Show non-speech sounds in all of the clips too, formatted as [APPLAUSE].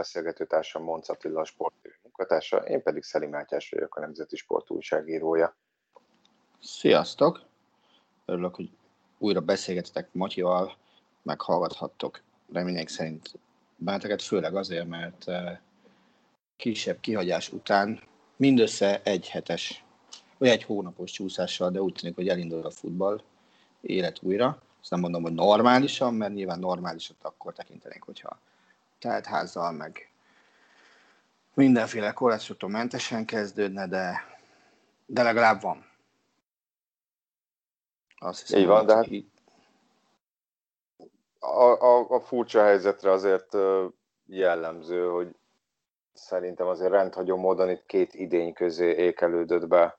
beszélgető társam Monc Attila, munkatársa, én pedig Szeli Mátyás vagyok, a Nemzeti Sport újságírója. Sziasztok! Örülök, hogy újra beszélgetetek Matyival, meghallgathattok remények szerint benneteket, főleg azért, mert eh, kisebb kihagyás után mindössze egy hetes, vagy egy hónapos csúszással, de úgy tűnik, hogy elindul a futball élet újra. Azt nem mondom, hogy normálisan, mert nyilván normálisat akkor tekintenénk, hogyha teltházzal, meg mindenféle korlátosoktól mentesen kezdődne, de, de legalább van. Azt hiszem, Így van, de hát a, a, a furcsa helyzetre azért jellemző, hogy szerintem azért rendhagyó módon itt két idény közé ékelődött be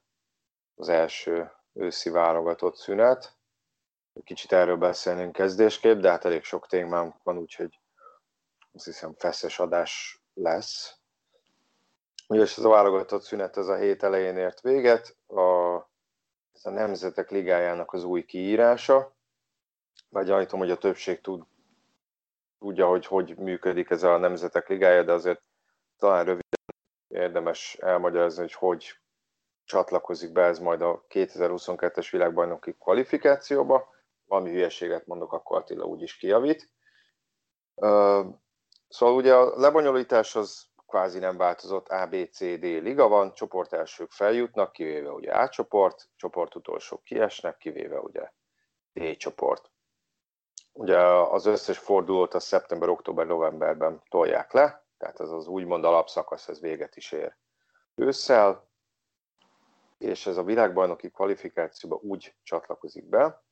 az első őszi válogatott szünet. Kicsit erről beszélnénk kezdésképp, de hát elég sok témám van, úgyhogy azt hiszem feszes adás lesz. Ugye ez a válogatott szünet ez a hét elején ért véget, a, ez a Nemzetek Ligájának az új kiírása, vagy gyanítom, hogy a többség tud, tudja, hogy hogy működik ez a Nemzetek Ligája, de azért talán röviden érdemes elmagyarázni, hogy hogy csatlakozik be ez majd a 2022-es világbajnoki kvalifikációba. Valami hülyeséget mondok, akkor Attila úgyis kijavít. Szóval ugye a lebonyolítás az kvázi nem változott, A, B, C, D liga van, csoport elsők feljutnak, kivéve ugye A csoport, csoport utolsók kiesnek, kivéve ugye D csoport. Ugye az összes fordulót a szeptember, október, novemberben tolják le, tehát ez az úgymond alapszakasz, ez véget is ér ősszel, és ez a világbajnoki kvalifikációba úgy csatlakozik be,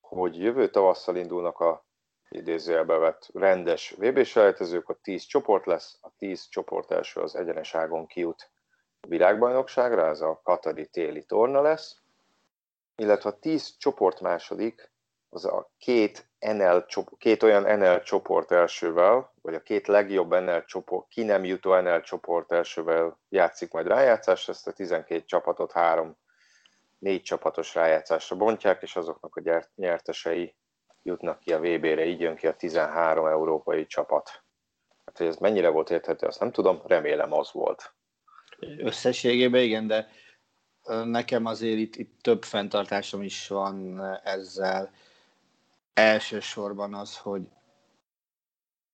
hogy jövő tavasszal indulnak a idézőjelbe vett rendes vb selejtezők, a 10 csoport lesz, a 10 csoport első az egyenes ágon kijut a világbajnokságra, ez a Katari téli torna lesz, illetve a 10 csoport második, az a két, NL, két olyan NL csoport elsővel, vagy a két legjobb NL csoport, ki nem jutó NL csoport elsővel játszik majd rájátszást, ezt a 12 csapatot három négy csapatos rájátszásra bontják, és azoknak a nyertesei jutnak ki a VB-re, így jön ki a 13 európai csapat. Hát, hogy ez mennyire volt érthető, azt nem tudom, remélem az volt. Összességében igen, de nekem azért itt, itt több fenntartásom is van ezzel. Elsősorban az, hogy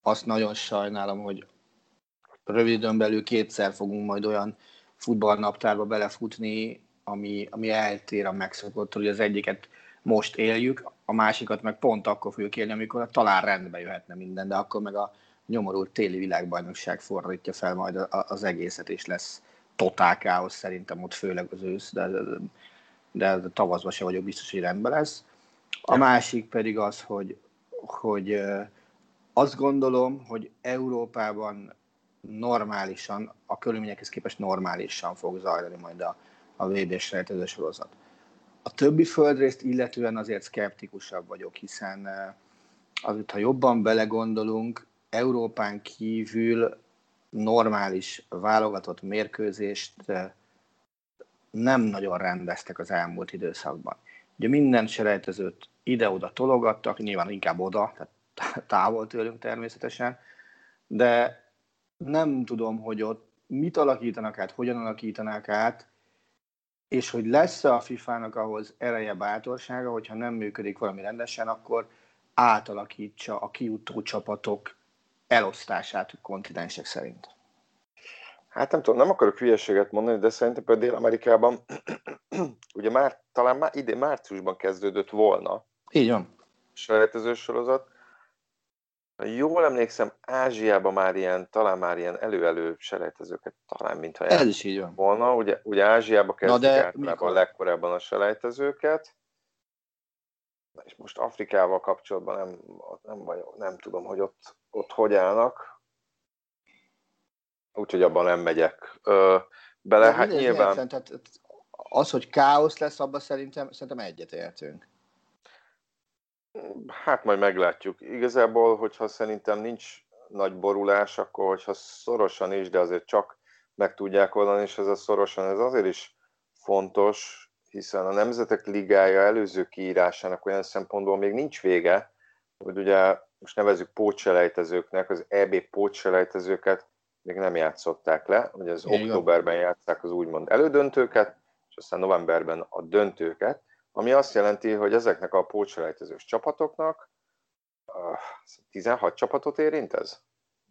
azt nagyon sajnálom, hogy rövid időn belül kétszer fogunk majd olyan futballnaptárba belefutni, ami, ami eltér a megszokottól, hogy az egyiket most éljük, a másikat meg pont akkor fogjuk élni, amikor talán rendbe jöhetne minden, de akkor meg a nyomorult téli világbajnokság fordítja fel majd az egészet, és lesz totál káosz szerintem ott főleg az ősz, de, de, de tavaszban se vagyok biztos, hogy rendben lesz. A másik pedig az, hogy, hogy azt gondolom, hogy Európában normálisan, a körülményekhez képest normálisan fog zajlani majd a, a VB-s sorozat. A többi földrészt illetően azért szkeptikusabb vagyok, hiszen eh, azért, ha jobban belegondolunk, Európán kívül normális válogatott mérkőzést eh, nem nagyon rendeztek az elmúlt időszakban. Ugye minden selejtezőt ide-oda tologattak, nyilván inkább oda, tehát [LAUGHS] távol tőlünk természetesen, de nem tudom, hogy ott mit alakítanak át, hogyan alakítanak át, és hogy lesz-e a FIFA-nak ahhoz ereje, bátorsága, hogyha nem működik valami rendesen, akkor átalakítsa a kijutó csapatok elosztását kontinensek szerint. Hát nem tudom, nem akarok hülyeséget mondani, de szerintem például Dél-Amerikában [CLEARS THROAT] ugye már talán már idén márciusban kezdődött volna. Így van. Selejtező sorozat. Jól emlékszem, Ázsiában már ilyen, talán már ilyen elő-elő selejtezőket, talán mintha Ez is így van. volna. Ugye, ugye Ázsiában kezdik de általában mikor? a legkorábban a selejtezőket. És most Afrikával kapcsolatban nem, nem, vagyok, nem tudom, hogy ott, ott hogy állnak. Úgyhogy abban nem megyek ö, bele. De Hát nyilván... értem, tehát az, hogy káosz lesz, abban szerintem, szerintem egyetértünk. Hát majd meglátjuk. Igazából, hogyha szerintem nincs nagy borulás, akkor hogyha szorosan is, de azért csak meg tudják oldani, és ez a szorosan, ez azért is fontos, hiszen a Nemzetek Ligája előző kiírásának olyan szempontból még nincs vége, hogy ugye most nevezzük pótselejtezőknek, az EB pótselejtezőket még nem játszották le, ugye az Igen. októberben játszák az úgymond elődöntőket, és aztán novemberben a döntőket, ami azt jelenti, hogy ezeknek a pótselejtezős csapatoknak uh, 16 csapatot érint ez?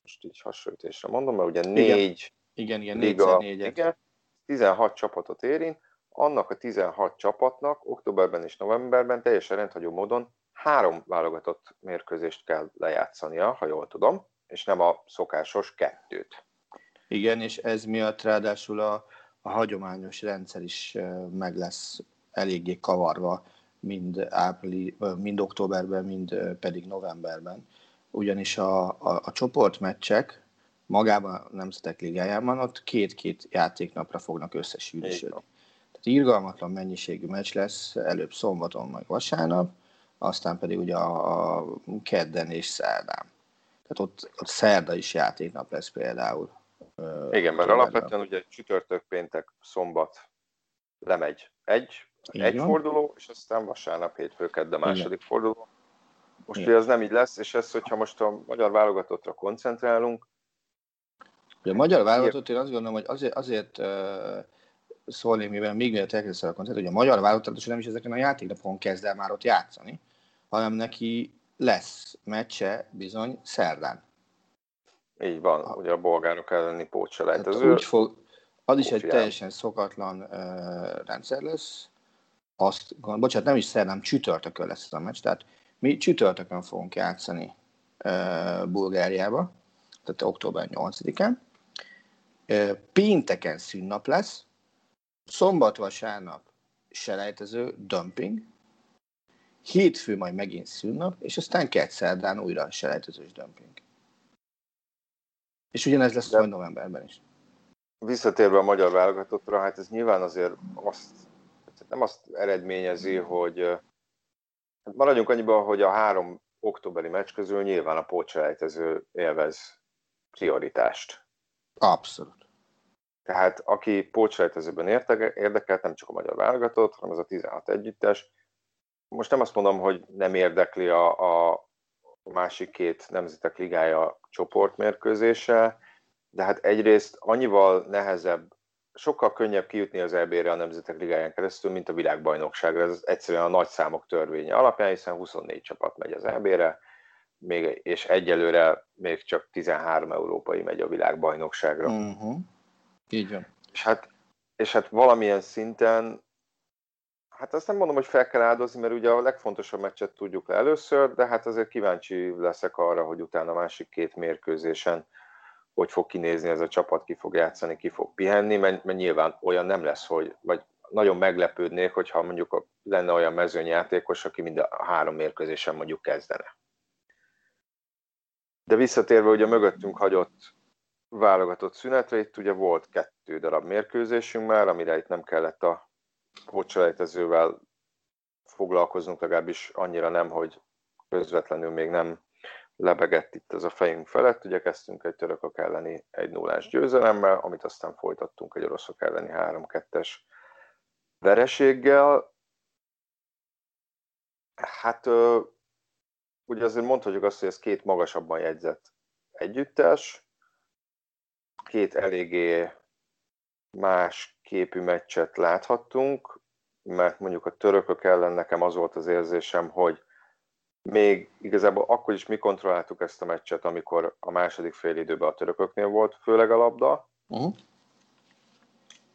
Most így hasonlítésre mondom, mert ugye négy Igen, igen, liga, igen, 16 csapatot érint, annak a 16 csapatnak októberben és novemberben teljesen rendhagyó módon három válogatott mérkőzést kell lejátszania, ha jól tudom, és nem a szokásos kettőt. Igen, és ez miatt ráadásul a, a hagyományos rendszer is meg lesz eléggé kavarva, mind, áprili, ö, mind októberben, mind pedig novemberben. Ugyanis a, a, a csoportmeccsek magában a Nemzetek Ligájában ott két-két játéknapra fognak összesűrűsödni. Tehát irgalmatlan mennyiségű meccs lesz, előbb szombaton, meg vasárnap, aztán pedig ugye a, a kedden és szerdán. Tehát ott, ott szerda is játéknap lesz például. Igen, mert alapvetően ugye csütörtök, péntek, szombat lemegy egy, Így egy van. forduló, és aztán vasárnap, hétfő, a második forduló. Most Igen. ugye ez nem így lesz, és ez, hogyha most a magyar válogatottra koncentrálunk, Ugye a magyar válogatott, én azt gondolom, hogy azért, azért uh, szólnék, mivel még mielőtt elkezdesz a koncert, hogy a magyar válogatott nem is ezeken a játéknapokon kezd el már ott játszani, hanem neki lesz meccse bizony szerdán. így van, ugye a bolgárok elleni pótselejtező. úgy fog, az is egy teljesen szokatlan uh, rendszer lesz. Azt, gond- bocsánat, nem is szerdán, csütörtökön lesz ez a meccs, tehát mi csütörtökön fogunk játszani uh, Bulgáriába, tehát október 8-án. Uh, pénteken szünnap lesz, szombat-vasárnap selejtező, dumping, hétfő majd megint szünnap, és aztán kett szerdán újra selejtezős dumping. És ugyanez lesz majd novemberben is. Visszatérve a magyar válogatottra, hát ez nyilván azért azt, nem azt eredményezi, hogy ö, hát maradjunk annyiban, hogy a három októberi meccs közül nyilván a pótselejtező élvez prioritást. Abszolút. Tehát aki pótselejtezőben érdekelt, nem csak a magyar válogatott, hanem az a 16 együttes. Most nem azt mondom, hogy nem érdekli a, a másik két nemzetek ligája csoportmérkőzése, de hát egyrészt annyival nehezebb, sokkal könnyebb kijutni az EB-re a nemzetek ligáján keresztül, mint a világbajnokságra. Ez egyszerűen a nagy számok törvénye alapján, hiszen 24 csapat megy az EB-re, még, és egyelőre még csak 13 európai megy a világbajnokságra. Uh-huh. Így van. És hát, és hát valamilyen szinten, hát azt nem mondom, hogy fel kell áldozni, mert ugye a legfontosabb meccset tudjuk le először, de hát azért kíváncsi leszek arra, hogy utána a másik két mérkőzésen hogy fog kinézni ez a csapat, ki fog játszani, ki fog pihenni, mert, mert nyilván olyan nem lesz, hogy, vagy nagyon meglepődnék, hogyha mondjuk lenne olyan mezőnyjátékos, aki mind a három mérkőzésen mondjuk kezdene. De visszatérve ugye a mögöttünk hagyott válogatott szünetre, itt ugye volt kettő darab mérkőzésünk már, amire itt nem kellett a pótselejtezővel foglalkoznunk, legalábbis annyira nem, hogy közvetlenül még nem lebegett itt ez a fejünk felett. Ugye kezdtünk egy törökök elleni egy 0 győzelemmel, amit aztán folytattunk egy oroszok elleni 3-2-es vereséggel. Hát ugye azért mondhatjuk azt, hogy ez két magasabban jegyzett együttes, két eléggé más képű meccset láthattunk, mert mondjuk a törökök ellen nekem az volt az érzésem, hogy még igazából akkor is mi kontrolláltuk ezt a meccset, amikor a második fél időben a törököknél volt főleg a labda, Uh-huh.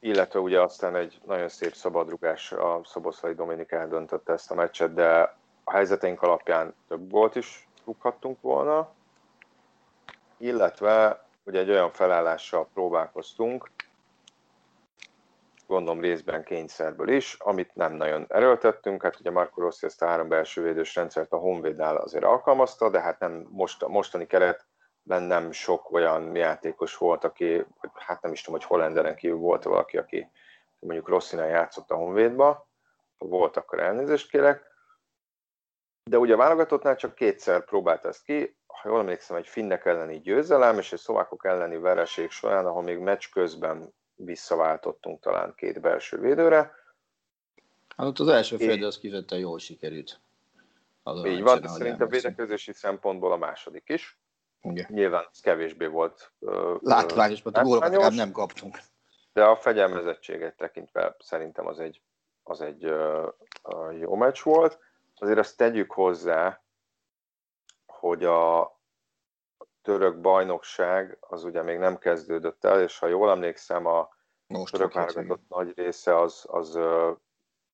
illetve ugye aztán egy nagyon szép szabadrugás, a Szoboszlai Dominik eldöntötte ezt a meccset, de a helyzeteink alapján több volt is rúghattunk volna, illetve ugye egy olyan felállással próbálkoztunk, gondolom részben kényszerből is, amit nem nagyon erőltettünk. Hát ugye Marco Rossi ezt a három belső védős rendszert a Honvédnál azért alkalmazta, de hát nem most, a mostani keretben nem sok olyan játékos volt, aki, hát nem is tudom, hogy Hollenderen kívül volt valaki, aki mondjuk Rosszinál játszott a Honvédba, ha volt, akkor elnézést kérek. De ugye a válogatottnál csak kétszer próbált ezt ki, ha jól emlékszem, egy finnek elleni győzelem és egy szlovákok elleni vereség során, ahol még meccs közben visszaváltottunk talán két belső védőre. Hát ott az első fél, az kifejezetten jól sikerült. Az így van, szerintem védekezési szempontból a második is. Igen. Nyilván ez kevésbé volt látványos, mert gólokat nem kaptunk. De a fegyelmezettséget tekintve szerintem az egy, az egy uh, jó meccs volt. Azért azt tegyük hozzá, hogy a török bajnokság az ugye még nem kezdődött el, és ha jól emlékszem, a Most török válogatott nagy része az, az uh,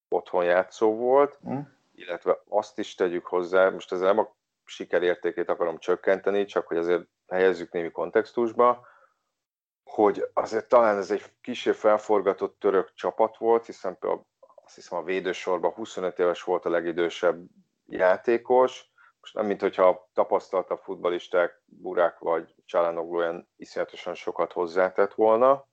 otthon játszó volt, hmm. illetve azt is tegyük hozzá, most ezzel nem a sikerértékét akarom csökkenteni, csak hogy azért helyezzük némi kontextusba, hogy azért talán ez egy kicsit felforgatott török csapat volt, hiszen például azt hiszem a védősorban 25 éves volt a legidősebb játékos, most nem, mint hogyha tapasztalta futbalisták, Burák vagy Csalánoglu olyan iszonyatosan sokat hozzátett volna.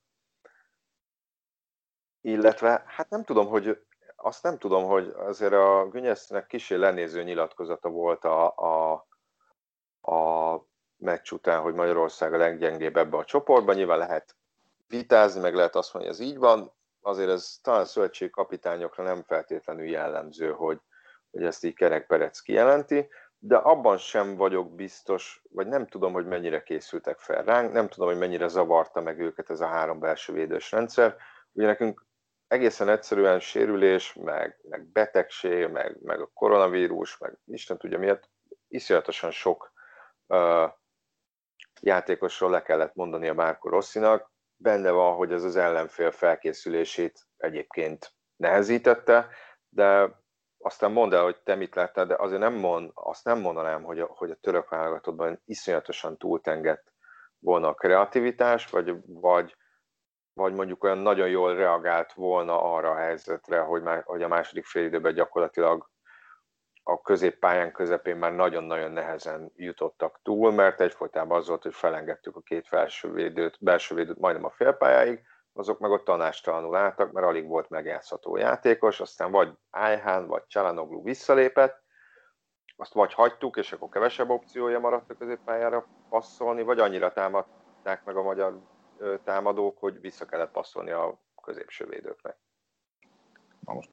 Illetve, hát nem tudom, hogy azt nem tudom, hogy azért a Günyesznek kisé lenéző nyilatkozata volt a, a, a meccs után, hogy Magyarország a leggyengébb ebbe a csoportban. Nyilván lehet vitázni, meg lehet azt mondani, hogy ez így van. Azért ez talán szövetségi kapitányokra nem feltétlenül jellemző, hogy, hogy ezt így Kerek Perec kijelenti de abban sem vagyok biztos, vagy nem tudom, hogy mennyire készültek fel ránk, nem tudom, hogy mennyire zavarta meg őket ez a három belső védős rendszer. Ugye nekünk egészen egyszerűen sérülés, meg, meg betegség, meg, meg a koronavírus, meg Isten tudja miért, iszonyatosan sok uh, játékosról le kellett mondani a Márko Rosszinak. Benne van, hogy ez az ellenfél felkészülését egyébként nehezítette, de aztán mondd el, hogy te mit láttál, de azért nem mond, azt nem mondanám, hogy a, hogy a török válogatottban iszonyatosan túltengett volna a kreativitás, vagy, vagy, vagy mondjuk olyan nagyon jól reagált volna arra a helyzetre, hogy, már, hogy a második fél időben gyakorlatilag a középpályán közepén már nagyon-nagyon nehezen jutottak túl, mert egyfolytában az volt, hogy felengedtük a két felső védőt, belső védőt majdnem a félpályáig, azok meg ott tanástalanul álltak, mert alig volt megjátszható játékos, aztán vagy Ájhán, vagy Csalanoglu visszalépett, azt vagy hagytuk, és akkor kevesebb opciója maradt a középpályára passzolni, vagy annyira támadták meg a magyar támadók, hogy vissza kellett passzolni a középső védőknek. Na most,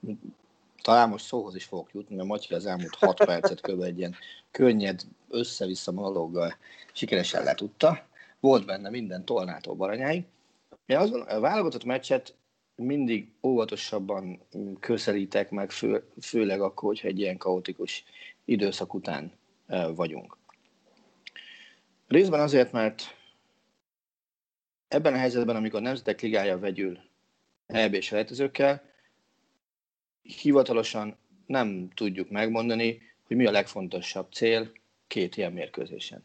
talán most szóhoz is fogok jutni, mert Matyi az elmúlt 6 [LAUGHS] percet kb. egy ilyen könnyed, össze-vissza monológgal sikeresen letudta. Volt benne minden tolnától baranyáig. Én gondolom, a válogatott meccset mindig óvatosabban közelítek meg, fő, főleg akkor, hogyha egy ilyen kaotikus időszak után vagyunk. Részben azért, mert ebben a helyzetben, amikor a Nemzetek Ligája vegyül eb selejtezőkkel, hivatalosan nem tudjuk megmondani, hogy mi a legfontosabb cél két ilyen mérkőzésen.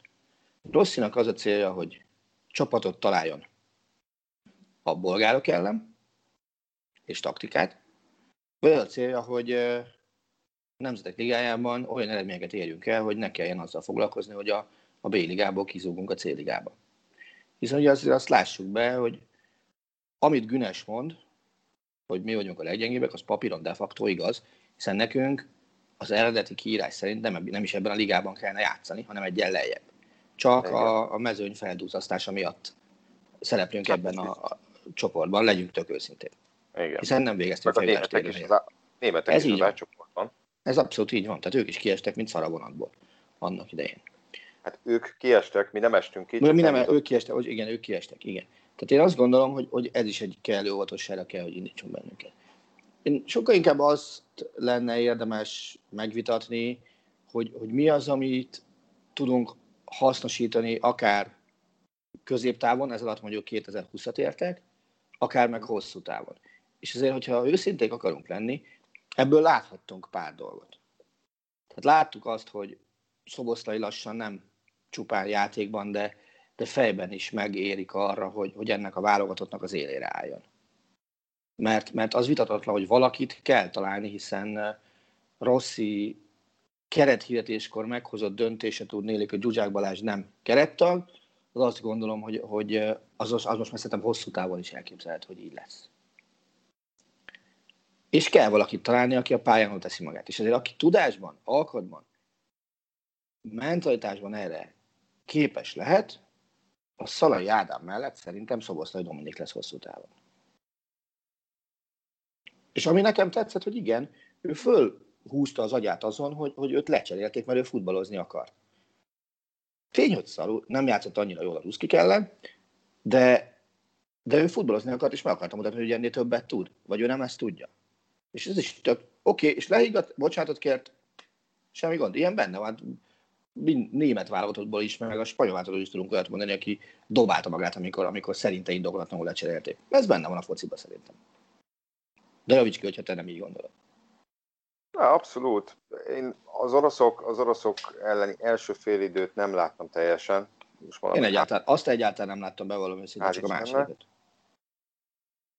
Rosszinak az a célja, hogy csapatot találjon a bolgárok ellen, és taktikát, vagy a célja, hogy a Nemzetek Ligájában olyan eredményeket érjünk el, hogy ne kelljen azzal foglalkozni, hogy a, a B-ligából kizúgunk a C-ligába. Hiszen ugye azért azt lássuk be, hogy amit Günes mond, hogy mi vagyunk a leggyengébbek, az papíron de facto igaz, hiszen nekünk az eredeti kiírás szerint nem, nem is ebben a ligában kellene játszani, hanem egy lejjebb. Csak a, a mezőny feldúzasztása miatt szereplünk hát, ebben a, a csoportban, legyünk tök őszintén. Igen. Hiszen nem végeztünk a németek is, az, németek Ez is így az csoportban. Ez abszolút így van, tehát ők is kiestek, mint szaravonatból annak idején. Hát ők kiestek, mi nem estünk ki. Mi nem, nem ők kiestek, hogy igen, ők kiestek, igen. Tehát én azt gondolom, hogy, hogy ez is egy kellő óvatosságra kell, hogy indítson bennünket. Én sokkal inkább azt lenne érdemes megvitatni, hogy, hogy mi az, amit tudunk hasznosítani akár középtávon, ez alatt mondjuk 2020-at értek, akár meg hosszú távon. És azért, hogyha őszinték akarunk lenni, ebből láthattunk pár dolgot. Tehát láttuk azt, hogy Szoboszlai lassan nem csupán játékban, de, de fejben is megérik arra, hogy, hogy ennek a válogatottnak az élére álljon. Mert, mert az vitatatlan, hogy valakit kell találni, hiszen Rossi kerethirdetéskor meghozott döntése tudnélik, hogy Zsuzsák Balázs nem kerettag, az azt gondolom, hogy, hogy az, az most már szerintem hosszú távon is elképzelhető, hogy így lesz. És kell valakit találni, aki a pályán teszi magát. És azért aki tudásban, alkotban, mentalitásban erre képes lehet, a Szalai Ádám mellett szerintem Szoboszlai Dominik lesz hosszú távon. És ami nekem tetszett, hogy igen, ő fölhúzta az agyát azon, hogy, hogy őt lecserélték, mert ő futballozni akar. Tény, hogy szarú, nem játszott annyira jól a Ruszkik ellen, de, de ő futballozni akart, és meg akartam mutatni, hogy ennél többet tud. Vagy ő nem ezt tudja. És ez is tök, oké, okay, és lehiggadt, bocsánatot kért, semmi gond, ilyen benne van. Német válogatottból is, meg a spanyol válogatottból is tudunk olyat mondani, aki dobálta magát, amikor, amikor szerinte indokolatlanul lecserélték. Ez benne van a fociba szerintem. De javíts ki, hogyha te nem így gondolod. Na, abszolút. Én az oroszok, az oroszok elleni első fél időt nem láttam teljesen. Most Én egyáltalán, azt egyáltalán nem láttam be valami szinte, csak a másodikat.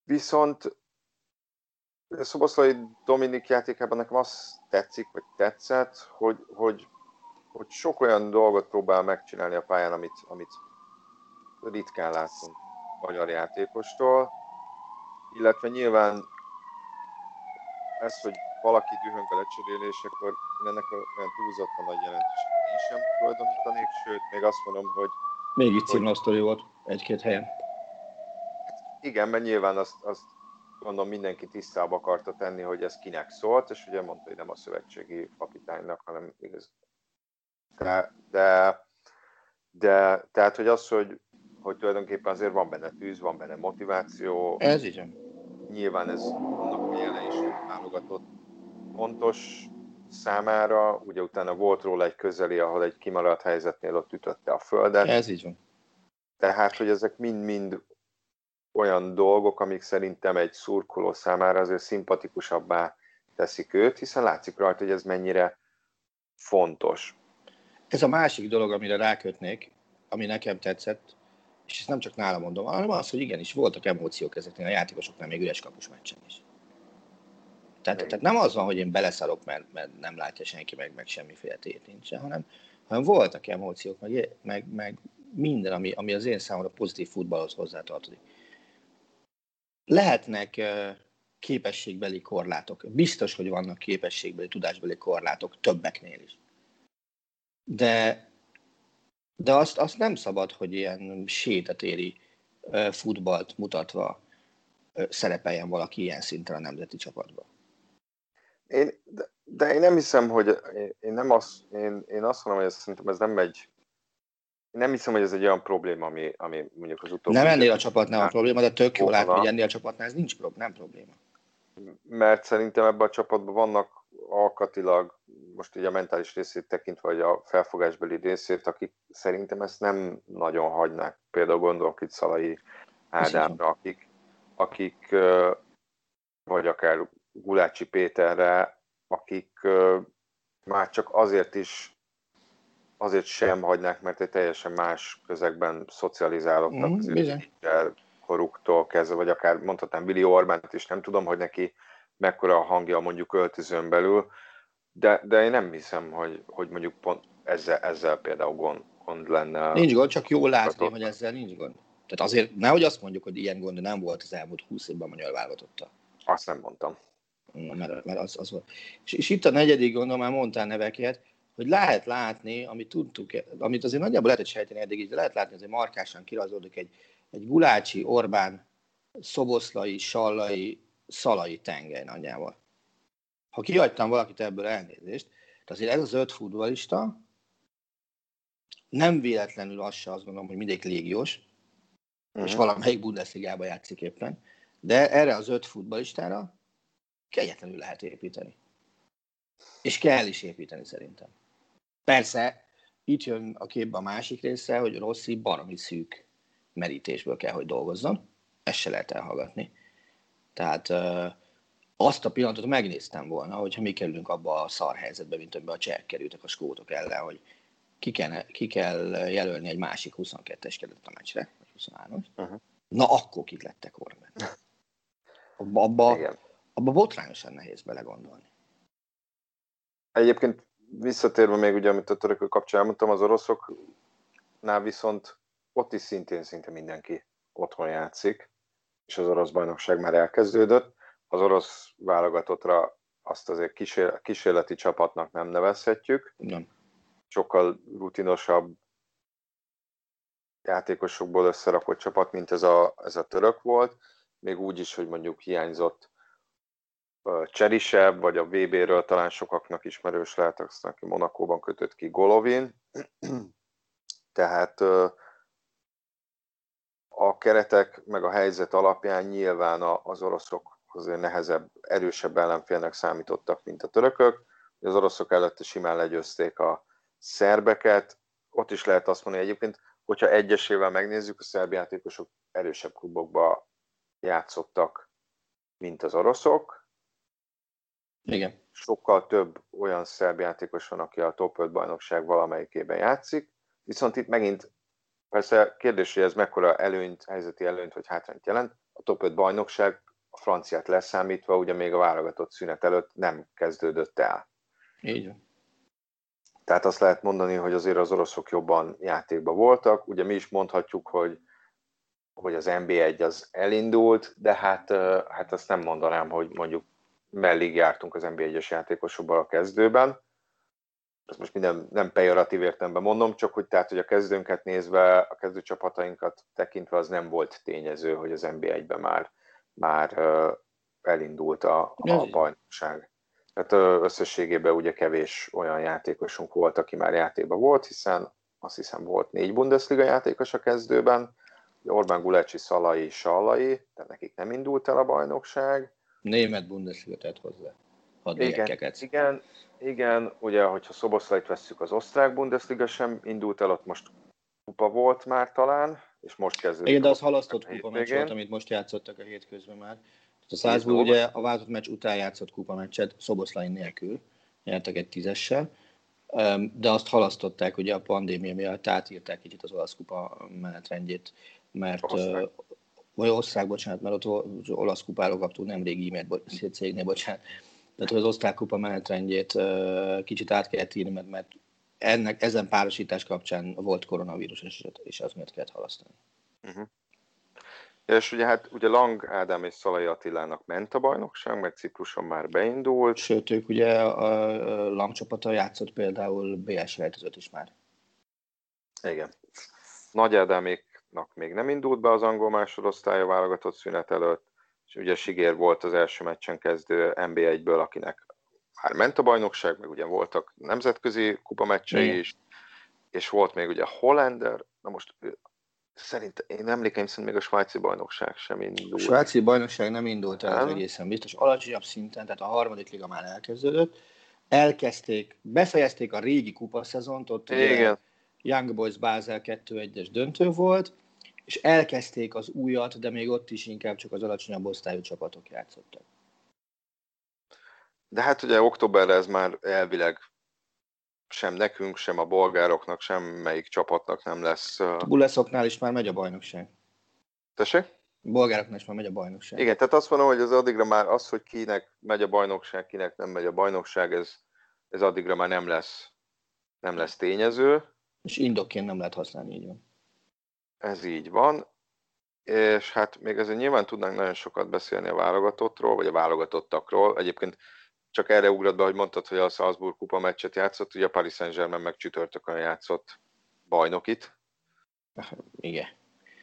Viszont Szoboszlai Dominik játékában nekem azt tetszik, vagy tetszett, hogy, hogy, hogy sok olyan dolgot próbál megcsinálni a pályán, amit, amit ritkán látunk magyar játékostól, illetve nyilván ez, hogy valaki dühöng a lecserélésekor, én ennek olyan túlzottan nagy jelentőséget én sem tulajdonítanék, sőt, még azt mondom, hogy... Még itt címlasztori volt egy-két helyen. Igen, mert nyilván azt, azt gondolom mindenki tisztába akarta tenni, hogy ez kinek szólt, és ugye mondta, hogy nem a szövetségi kapitánynak, hanem igaz. De, de, de tehát, hogy az, hogy, hogy tulajdonképpen azért van benne tűz, van benne motiváció. Ez így. Nyilván ez annak a jelen is válogatott fontos számára, ugye utána volt róla egy közeli, ahol egy kimaradt helyzetnél ott ütötte a földet. Ez így van. Tehát, hogy ezek mind-mind olyan dolgok, amik szerintem egy szurkoló számára azért szimpatikusabbá teszik őt, hiszen látszik rajta, hogy ez mennyire fontos. Ez a másik dolog, amire rákötnék, ami nekem tetszett, és ezt nem csak nálam mondom, hanem az, hogy igenis voltak emóciók ezeknél a játékosoknál még üres kapus meccsen is. Tehát, tehát nem az van, hogy én beleszarok, mert, mert nem látja senki, meg, meg semmiféle tét nincsen, hanem, hanem voltak emóciók, meg, meg, meg minden, ami, ami az én számomra pozitív futballhoz hozzátartozik. Lehetnek képességbeli korlátok. Biztos, hogy vannak képességbeli, tudásbeli korlátok többeknél is. De, de azt, azt nem szabad, hogy ilyen sétatéri futballt mutatva szerepeljen valaki ilyen szinten a nemzeti csapatban. Én, de, de én nem hiszem, hogy én, nem azt, én, én azt mondom, hogy ez, szerintem ez nem egy én nem hiszem, hogy ez egy olyan probléma, ami, ami mondjuk az utóbbi... Nem ennél a csapatnál a probléma, de tök jól látni, hogy ennél a csapatnál ez nincs probléma, nem probléma. Mert szerintem ebben a csapatban vannak alkatilag, most így a mentális részét tekintve, vagy a felfogásbeli részét, akik szerintem ezt nem nagyon hagynák. Például gondolok itt Szalai Ádámra, akik, akik vagy akár Gulácsi Péterre, akik már csak azért is azért sem hagynák, mert egy teljesen más közegben szocializálódtak mm, koruktól kezdve, vagy akár mondhatnám Billy Orbánt is, nem tudom, hogy neki mekkora a hangja mondjuk öltözön belül, de, de én nem hiszem, hogy, hogy mondjuk pont ezzel, ezzel például gond, gond lenne. Nincs gond, csak jól látni, hogy ezzel nincs gond. Tehát azért nehogy azt mondjuk, hogy ilyen gond nem volt az elmúlt 20 évben a magyar válogatotta. Azt nem mondtam. Mert, mert az, az volt. És, és itt a negyedik gondom, már mondtál neveket, hogy lehet látni, amit tudtuk, amit azért nagyjából lehetett sejteni eddig is, de lehet látni, azért markásan kirajzolódik egy, egy Gulácsi, Orbán, Szoboszlai, Sallai, Szalai tengely nagyjából. Ha kihagytam valakit ebből elnézést, de azért ez az öt futbolista nem véletlenül az se azt gondolom, hogy mindegy légiós, uh-huh. és valamelyik Bundesligába játszik éppen, de erre az öt futballistára kegyetlenül lehet építeni. És kell is építeni szerintem. Persze, itt jön a képbe a másik része, hogy Rossi baromi szűk merítésből kell, hogy dolgozzon. ezt se lehet elhallgatni. Tehát azt a pillanatot megnéztem volna, hogyha mi kerülünk abba a szar helyzetbe, mint amiben a csehek kerültek a skótok ellen, hogy ki kell, ki kell jelölni egy másik 22-es keretet a meccsre, vagy 23 uh-huh. Na akkor kik lettek volna Abba, abba, abba botrányosan nehéz belegondolni. Egyébként visszatérve még ugye, amit a törökök kapcsán elmondtam, az oroszoknál viszont ott is szintén szinte mindenki otthon játszik, és az orosz bajnokság már elkezdődött. Az orosz válogatottra azt azért kísér, kísérleti csapatnak nem nevezhetjük. Nem. Sokkal rutinosabb játékosokból összerakott csapat, mint ez a, ez a török volt. Még úgy is, hogy mondjuk hiányzott Cserisebb, vagy a VB-ről talán sokaknak ismerős lehet, azt aki Monakóban kötött ki Golovin. [CLEARS THROAT] Tehát a keretek meg a helyzet alapján nyilván az oroszok azért nehezebb, erősebb ellenfélnek számítottak, mint a törökök. Az oroszok előtte simán legyőzték a szerbeket. Ott is lehet azt mondani egyébként, hogyha egyesével megnézzük, a szerb játékosok erősebb klubokba játszottak, mint az oroszok. Igen. Sokkal több olyan szerb játékos van, aki a top 5 bajnokság valamelyikében játszik, viszont itt megint persze kérdés, hogy ez mekkora előnyt, helyzeti előnyt vagy hátrányt jelent. A top 5 bajnokság a franciát leszámítva, ugye még a válogatott szünet előtt nem kezdődött el. Így van. Tehát azt lehet mondani, hogy azért az oroszok jobban játékban voltak. Ugye mi is mondhatjuk, hogy, hogy az NB1 az elindult, de hát, hát azt nem mondanám, hogy mondjuk mellig jártunk az NB1-es játékosokban a kezdőben. Ezt most minden nem pejoratív értelemben mondom, csak hogy tehát, hogy a kezdőnket nézve, a kezdőcsapatainkat tekintve az nem volt tényező, hogy az NB1-ben már, már elindult a, a bajnokság. Tehát összességében ugye kevés olyan játékosunk volt, aki már játékban volt, hiszen azt hiszem volt négy Bundesliga játékos a kezdőben, Orbán Gulecsi, Szalai, Sallai, tehát nekik nem indult el a bajnokság. Német Bundesliga tett hozzá. Igen, igen, igen, ugye, hogyha Szoboszlait vesszük, az osztrák Bundesliga sem indult el, ott most kupa volt már talán, és most kezdődik. Igen, de az halasztott kupa meccs volt, amit most játszottak a hétközben már. A Salzburg ugye a váltott meccs után játszott kupa meccset Szoboszlain nélkül, nyertek egy tízessel, de azt halasztották ugye a pandémia miatt, átírták kicsit az olasz kupa menetrendjét, mert Osztrák. vagy osztrák, bocsánat, mert ott az olasz kupáról kaptunk nemrég e-mailt cégnél, bocsánat. Tehát az osztrák kupa menetrendjét kicsit át kellett írni, mert, mert ennek, ezen párosítás kapcsán volt koronavírus eset, és az miért kellett halasztani. Uh-huh. És ugye hát ugye Lang Ádám és Szalai Attilának ment a bajnokság, mert Cipruson már beindult. Sőt, ők ugye a Lang csapata játszott például BS rejtezőt is már. Igen. Nagy Ádáméknak még nem indult be az angol másodosztálya válogatott szünet előtt, és ugye Sigér volt az első meccsen kezdő NB1-ből, akinek már ment a bajnokság, meg ugye voltak nemzetközi kupameccsei is, és volt még ugye Hollander, na most Szerint, én emlékeim szerint még a svájci bajnokság sem indult. A svájci bajnokság nem indult el, az egészen biztos. Alacsonyabb szinten, tehát a harmadik liga már elkezdődött. Elkezdték, befejezték a régi kupaszezont, ott Igen. Young Boys Basel 2-1-es döntő volt, és elkezdték az újat, de még ott is inkább csak az alacsonyabb osztályú csapatok játszottak. De hát ugye októberre ez már elvileg sem nekünk, sem a bolgároknak, sem melyik csapatnak nem lesz. Buleszoknál is már megy a bajnokság. Tessék? Bolgároknál is már megy a bajnokság. Igen, tehát azt mondom, hogy az addigra már az, hogy kinek megy a bajnokság, kinek nem megy a bajnokság, ez, ez addigra már nem lesz, nem lesz tényező. És indokként nem lehet használni, így van. Ez így van. És hát még azért nyilván tudnánk nagyon sokat beszélni a válogatottról, vagy a válogatottakról. Egyébként csak erre ugrott be, hogy mondtad, hogy a Salzburg kupa meccset játszott, ugye a Paris Saint-Germain meg csütörtökön játszott bajnokit. Igen.